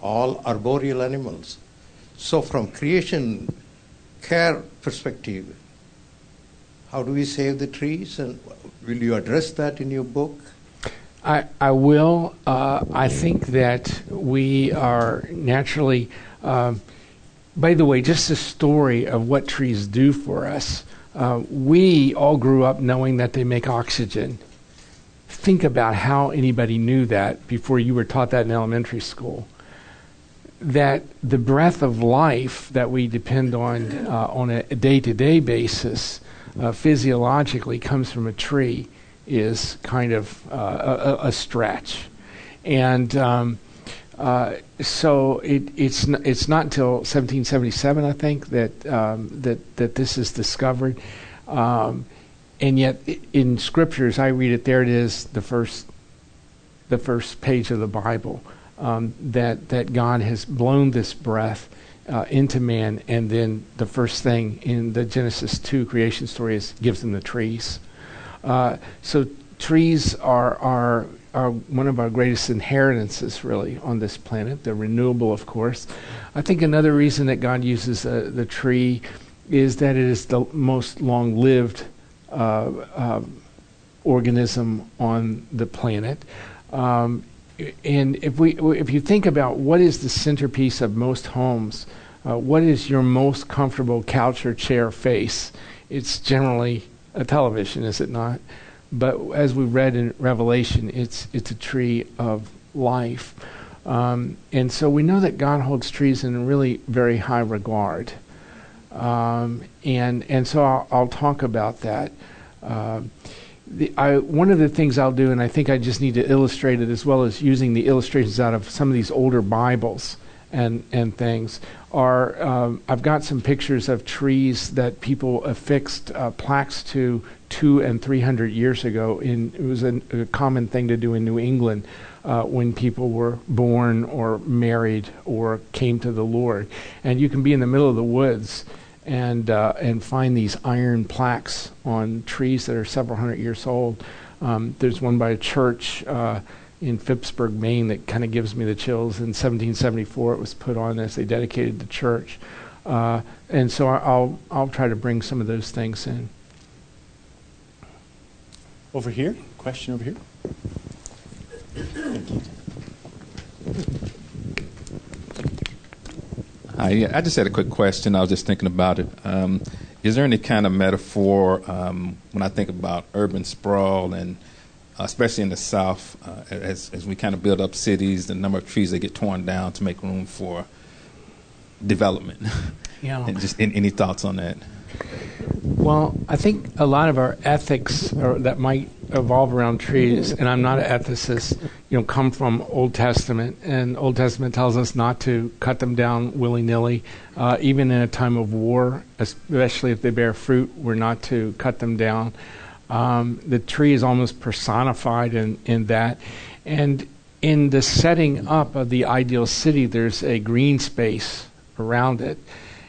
all arboreal animals. So from creation care perspective, how do we save the trees? And will you address that in your book? I, I will. Uh, I think that we are naturally. Um, by the way, just a story of what trees do for us. Uh, we all grew up knowing that they make oxygen. Think about how anybody knew that before you were taught that in elementary school. That the breath of life that we depend on uh, on a day to day basis uh, physiologically comes from a tree is kind of uh, a, a, stretch. And um, uh, so it, it's n- it's not until 1777, I think, that um, that that this is discovered. Um, and yet, in scriptures, I read it. There it is, the first the first page of the Bible. Um, that that God has blown this breath uh, into man, and then the first thing in the Genesis two creation story is gives them the trees. Uh, so trees are are are one of our greatest inheritances, really, on this planet. They're renewable, of course. I think another reason that God uses uh, the tree is that it is the most long lived uh, uh, organism on the planet. Um, and if we, if you think about what is the centerpiece of most homes, uh, what is your most comfortable couch or chair face? It's generally a television, is it not? But as we read in Revelation, it's it's a tree of life, um, and so we know that God holds trees in really very high regard, um, and and so I'll, I'll talk about that. Uh, the, I, one of the things I'll do, and I think I just need to illustrate it as well as using the illustrations out of some of these older Bibles and and things are um, I've got some pictures of trees that people affixed uh, plaques to two and three hundred years ago. In it was a, a, common thing to do in New England uh, when people were born or married or came to the Lord, and you can be in the middle of the woods. And uh, and find these iron plaques on trees that are several hundred years old. Um, there's one by a church uh, in Phippsburg, Maine, that kind of gives me the chills. In 1774, it was put on as they dedicated the church, uh, and so I'll I'll try to bring some of those things in. Over here, question over here. Hi, I just had a quick question. I was just thinking about it. Um, is there any kind of metaphor um, when I think about urban sprawl and especially in the South, uh, as, as we kind of build up cities, the number of trees that get torn down to make room for development. Yeah. <laughs> and just in, any thoughts on that? Well, I think a lot of our ethics are, that might evolve around trees, and I'm not an ethicist, you know, come from Old Testament, and Old Testament tells us not to cut them down willy nilly, uh, even in a time of war, especially if they bear fruit. We're not to cut them down. Um, the tree is almost personified in, in that. And in the setting up of the ideal city, there's a green space around it.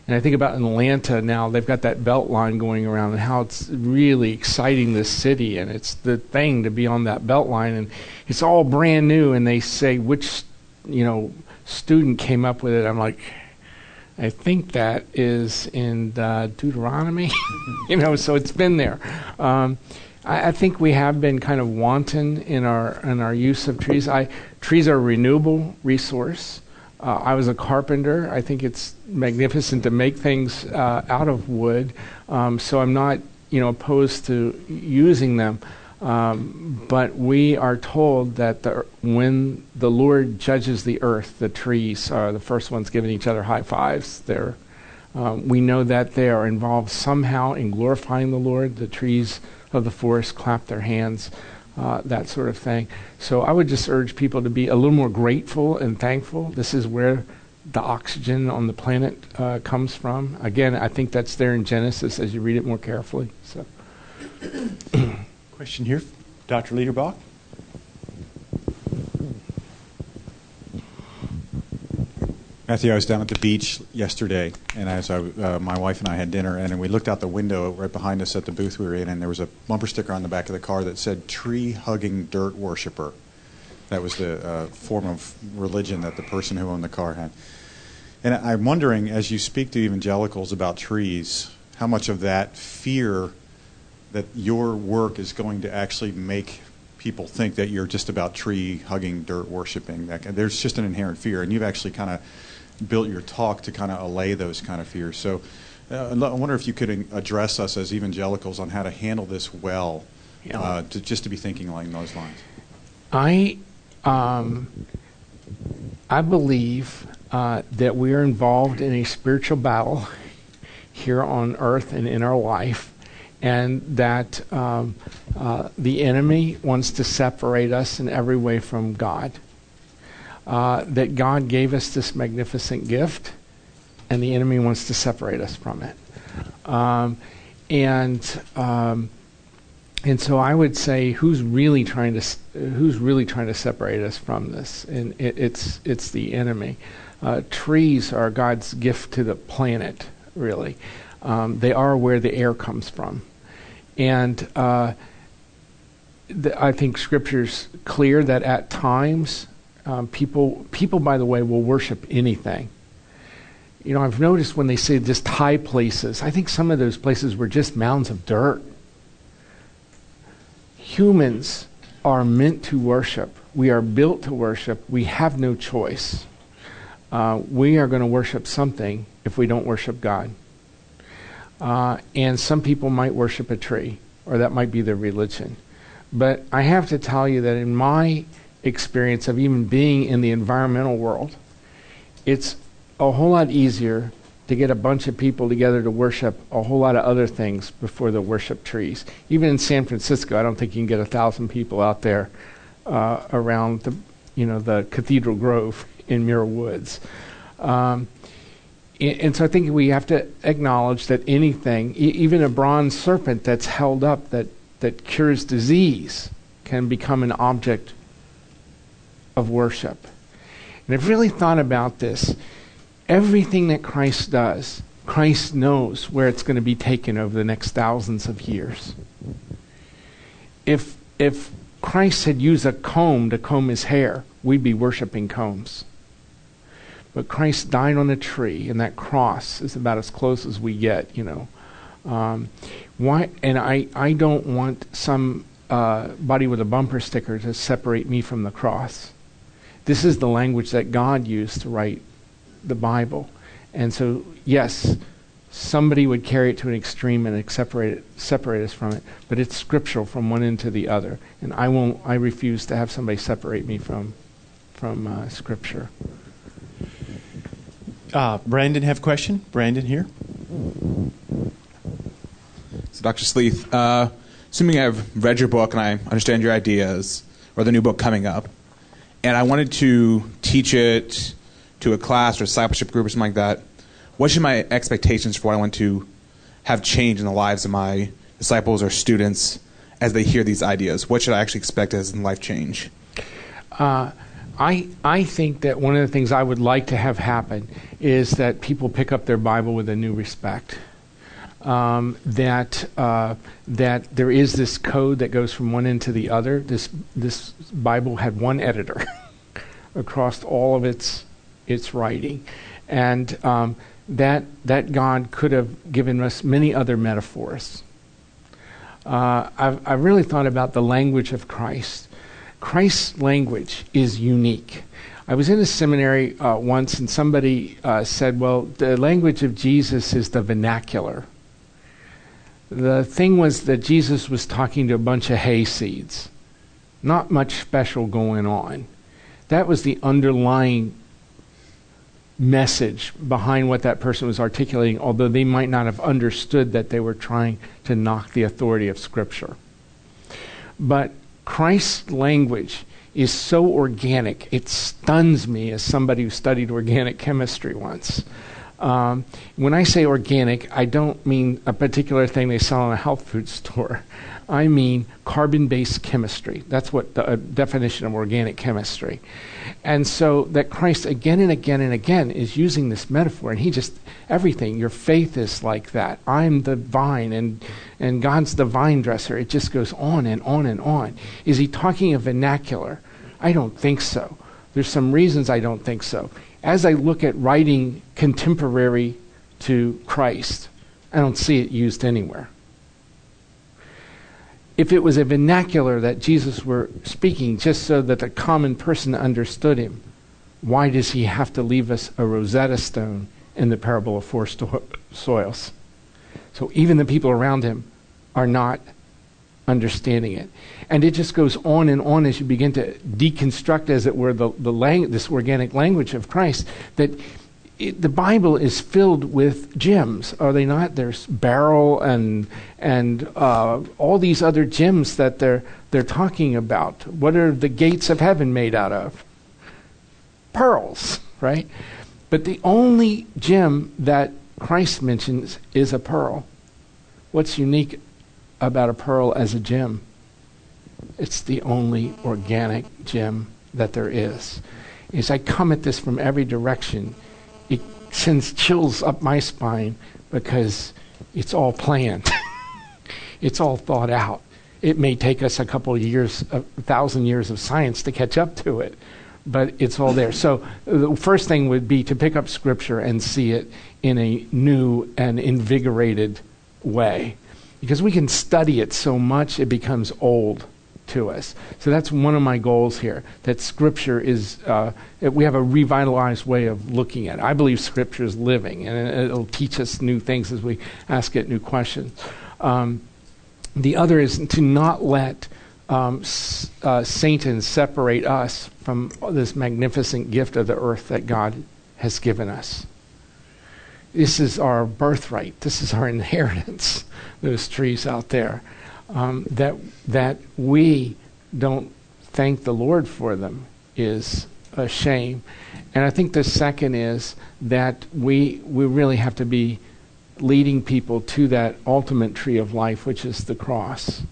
And I think about Atlanta now, they've got that belt line going around and how it's really exciting this city. And it's the thing to be on that belt line. And it's all brand new. And they say which, you know, student came up with it. I'm like, I think that is in Deuteronomy, <laughs> you know. So it's been there. Um, I, I, think we have been kind of wanton in our in our use of trees. I, trees are a renewable resource. Uh, I was a carpenter. I think it's magnificent to make things uh, out of wood. Um, so I'm not, you know, opposed to using them. Um, but we are told that the, when the Lord judges the earth, the trees are the first ones giving each other high fives. They're, um, we know that they are involved somehow in glorifying the Lord. The trees of the forest clap their hands, uh, that sort of thing. So I would just urge people to be a little more grateful and thankful. This is where the oxygen on the planet uh, comes from. Again, I think that's there in Genesis as you read it more carefully. So. <clears throat> Question here, Dr. Liederbach. Matthew, I was down at the beach yesterday, and as I, uh, my wife and I had dinner, and we looked out the window right behind us at the booth we were in, and there was a bumper sticker on the back of the car that said "Tree Hugging Dirt Worshipper." That was the uh, form of religion that the person who owned the car had. And I'm wondering, as you speak to evangelicals about trees, how much of that fear that your work is going to actually make people think that you're just about tree hugging, dirt worshiping. That, there's just an inherent fear, and you've actually kind of built your talk to kind of allay those kind of fears. So uh, I wonder if you could address us as evangelicals on how to handle this well, yeah. uh, to, just to be thinking along those lines. I, um, I believe uh, that we are involved in a spiritual battle <laughs> here on earth and in our life, and that um, uh, the enemy wants to separate us in every way from God. Uh, that God gave us this magnificent gift, and the enemy wants to separate us from it. Um, and um, and so I would say, who's really trying to who's really trying to separate us from this? And it, it's it's the enemy. Uh, trees are God's gift to the planet. Really, um, they are where the air comes from, and uh, the, I think Scripture's clear that at times um, people people, by the way, will worship anything. You know, I've noticed when they say just high places, I think some of those places were just mounds of dirt. Humans are meant to worship. We are built to worship. We have no choice. Uh, we are going to worship something if we don't worship God. Uh, and some people might worship a tree, or that might be their religion. But I have to tell you that in my experience of even being in the environmental world, it's a whole lot easier to get a bunch of people together to worship a whole lot of other things before they worship trees. Even in San Francisco, I don't think you can get a thousand people out there uh, around the, you know, the Cathedral Grove in Muir Woods. Um, and, so I think we have to acknowledge that anything, e- even a bronze serpent that's held up that, that cures disease, can become an object of worship. And I've really thought about this everything that Christ does, Christ knows where it's going to be taken over the next thousands of years. If, if Christ had used a comb to comb his hair, we'd be worshiping combs. But Christ died on a tree, and that cross is about as close as we get, you know. Um, why? And I, I don't want some uh, body with a bumper sticker to separate me from the cross. This is the language that God used to write the Bible. And so, yes, somebody would carry it to an extreme and separate, it, separate us from it, but it's scriptural from one end to the other. And I won't, I refuse to have somebody separate me from, from uh, Scripture. Uh, Brandon, have a question? Brandon here. So, Dr. Sleeth, uh, assuming I've read your book and I understand your ideas, or the new book coming up, and I wanted to teach it to a class or a discipleship group or something like that, what should my expectations for what I want to have change in the lives of my disciples or students as they hear these ideas? What should I actually expect as in life change? Uh, I I think that one of the things I would like to have happen is that people pick up their Bible with a new respect. Um, that uh, that there is this code that goes from one end to the other. This this Bible had one editor <laughs> across all of its its writing, and um, that that God could have given us many other metaphors. Uh, I've, I've really thought about the language of Christ. Christ's language is unique. I was in a seminary uh, once, and somebody uh, said, "Well, the language of Jesus is the vernacular." The thing was that Jesus was talking to a bunch of hay seeds, not much special going on. That was the underlying message behind what that person was articulating, although they might not have understood that they were trying to knock the authority of Scripture. But Christ's language is so organic, it stuns me as somebody who studied organic chemistry once. Um, when I say organic, I don't mean a particular thing they sell in a health food store. I mean carbon based chemistry. That's what the uh, definition of organic chemistry. And so that Christ again and again and again is using this metaphor, and he just, everything, your faith is like that. I'm the vine, and, and God's the vine dresser. It just goes on and on and on. Is he talking a vernacular? I don't think so. There's some reasons I don't think so. as I look at writing contemporary to Christ, I don't see it used anywhere. If it was a vernacular that Jesus were speaking just so that the common person understood him, why does he have to leave us a Rosetta Stone in the parable of four sto- soils? So even the people around him are not understanding it. And it just goes on and on as you begin to deconstruct, as it were, the, the lang- this organic language of Christ, that it, the Bible is filled with gems, are they not? There's beryl and and uh, all these other gems that they're they're talking about. What are the gates of heaven made out of? Pearls, right? But the only gem that Christ mentions is a pearl. What's unique about a pearl as a gem? It's the only organic gem that there is. As I come at this from every direction, sends chills up my spine because it's all planned. <laughs> it's all thought out. It may take us a couple of years, a thousand years of science to catch up to it, but it's all there. So uh, the first thing would be to pick up Scripture and see it in a new and invigorated way. Because we can study it so much, it becomes old to us. So that's one of my goals here. That Scripture is, uh, we have a revitalized way of looking at it. I believe Scripture is living, and it'll teach us new things as we ask it new questions. Um, the other is to not let um, uh, Satan separate us from this magnificent gift of the earth that God has given us. This is our birthright. This is our <laughs> inheritance. Those trees out there, um, that that we don't thank the Lord for them is a shame. And I think the second is that we we really have to be leading people to that ultimate tree of life, which is the cross.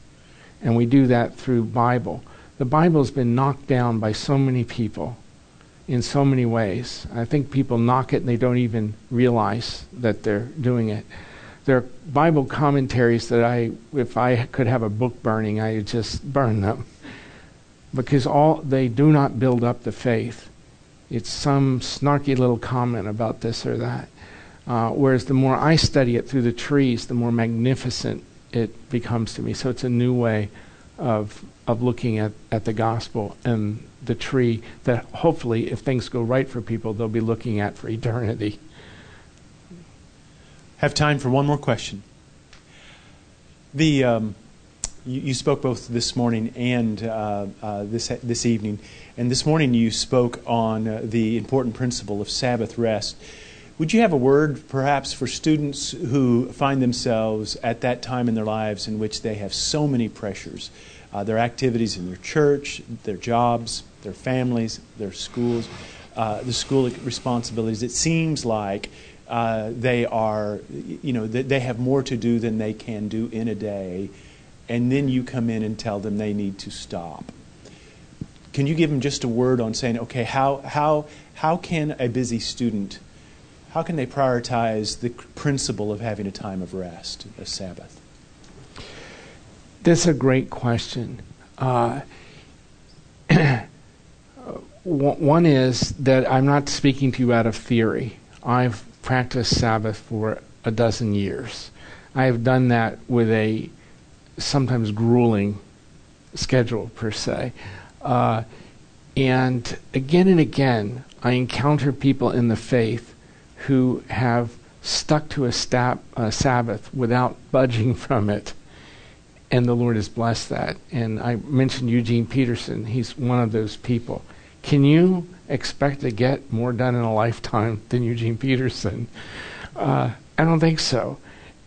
And we do that through Bible. The Bible has been knocked down by so many people in so many ways. I think people knock it and they don't even realize that they're doing it. There are Bible commentaries that I, if I could have a book burning, I would just burn them. Because all they do not build up the faith. It's some snarky little comment about this or that. Uh, whereas the more I study it through the trees, the more magnificent it becomes to me. So it's a new way of of looking at, at the gospel and the tree that hopefully, if things go right for people, they'll be looking at for eternity. Have time for one more question. The um, you, you, spoke both this morning and uh, uh, this this evening, and this morning you spoke on uh, the important principle of Sabbath rest. Would you have a word, perhaps, for students who find themselves at that time in their lives in which they have so many pressures? Uh, their activities in their church, their jobs, their families, their schools, uh, the school responsibilities. It seems like uh, they are, you know, they have more to do than they can do in a day, and then you come in and tell them they need to stop. Can you give them just a word on saying, okay, how, how, how can a busy student how can they prioritize the principle of having a time of rest, a Sabbath? That's a great question. Uh, <clears throat> one is that I'm not speaking to you out of theory. I've practiced Sabbath for a dozen years. I have done that with a sometimes grueling schedule, per se. Uh, and again and again, I encounter people in the faith who have stuck to a, stab, a Sabbath without <laughs> budging from it. And the Lord has blessed that. And I mentioned Eugene Peterson. He's one of those people. Can you expect to get more done in a lifetime than Eugene Peterson? Uh, I don't think so.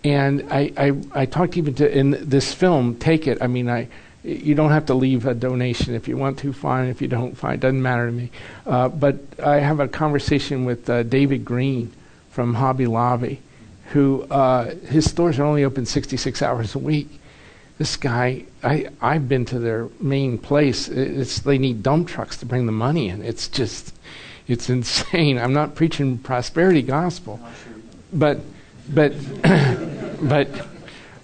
And I, I, I talked even to in this film, Take It. I mean, I, you don't have to leave a donation if you want to. Fine. If you don't, fine. Doesn't matter to me. Uh, but I have a conversation with uh, David Green from Hobby Lobby, who uh, his stores are only open 66 hours a week. This guy, I I've been to their main place. It's they need dump trucks to bring the money in. It's just, it's insane. I'm not preaching prosperity gospel, but but <coughs> but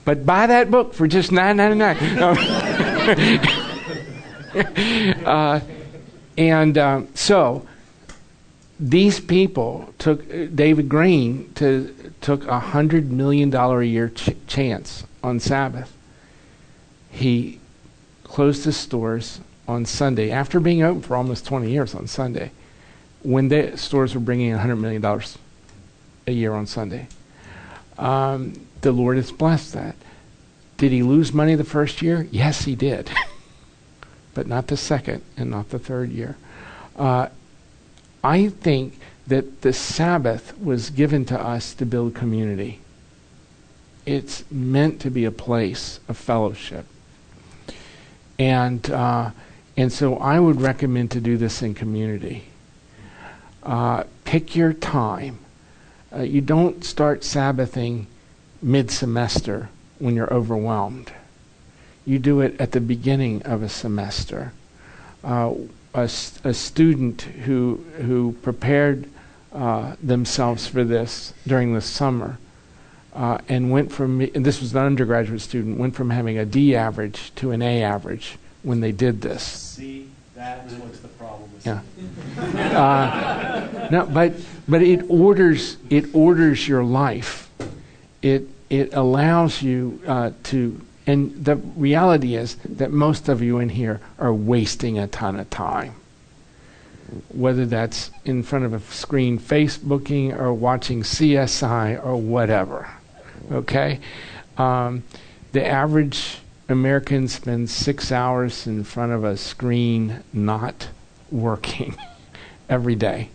but buy that book for just nine ninety nine. <laughs> uh, and um, so these people took David Green to took a hundred million dollar a year ch- chance on Sabbath. He closed his stores on Sunday after being open for almost 20 years on Sunday, when the stores were bringing 100 million dollars a year on Sunday. Um, the Lord has blessed that. Did he lose money the first year? Yes, he did, <laughs> but not the second and not the third year. Uh, I think that the Sabbath was given to us to build community. It's meant to be a place of fellowship. And, uh, and so I would recommend to do this in community. Uh, pick your time. Uh, you don't start Sabbathing mid semester when you're overwhelmed. You do it at the beginning of a semester. Uh, a, a student who who prepared uh, themselves for this during the summer uh, and went from and this was an undergraduate student went from having a D average to an A average when they did this. See, that was what's the problem. With yeah. <laughs> Uh, no, but but it orders it orders your life. It it allows you uh, to and the reality is that most of you in here are wasting a ton of time. Whether that's in front of a screen Facebooking or watching CSI or whatever. Okay? Um, the average American spends six hours in front of a screen not working <laughs> every day.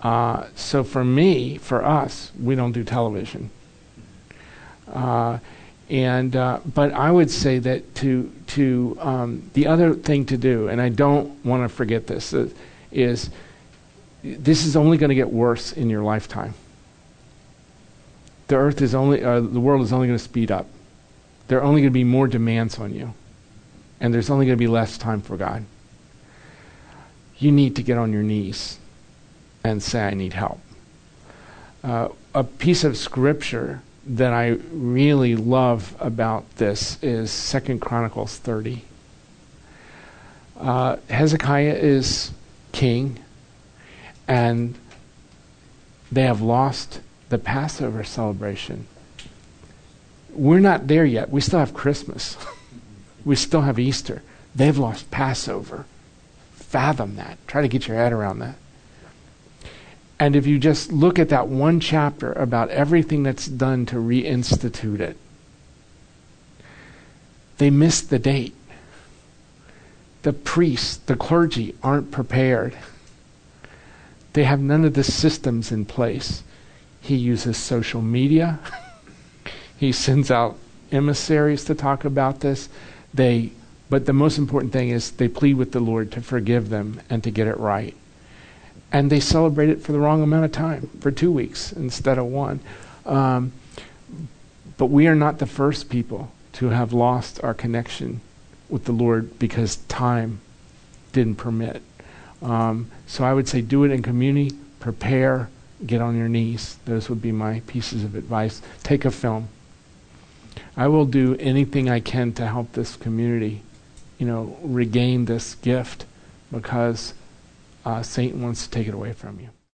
Uh, so for me, for us, we don't do television. Uh, and uh, but I would say that to to um, the other thing to do, and I don't want to forget this, is this is only going to get worse in your lifetime. The earth is only uh, the world is only going to speed up. There are only going to be more demands on you, and there's only going to be less time for God. You need to get on your knees and say, "I need help." Uh, a piece of scripture that I really love about this is Second Chronicles 30. Uh, Hezekiah is king, and they have lost the Passover celebration. We're not there yet. We still have Christmas. <laughs> we still have Easter. They've lost Passover. Fathom that. Try to get your head around that. And if you just look at that one chapter about everything that's done to reinstitute it, they missed the date. The priests, the clergy aren't prepared. They have none of the systems in place. He uses social media. he sends out emissaries to talk about this. They but the most important thing is they plead with the Lord to forgive them and to get it right and they celebrate it for the wrong amount of time, for two weeks instead of one. Um, but we are not the first people to have lost our connection with the Lord because time didn't permit. Um, so I would say do it in community, prepare, get on your knees. Those would be my pieces of advice. Take a film. I will do anything I can to help this community, you know, regain this gift because uh, Satan wants to take it away from you.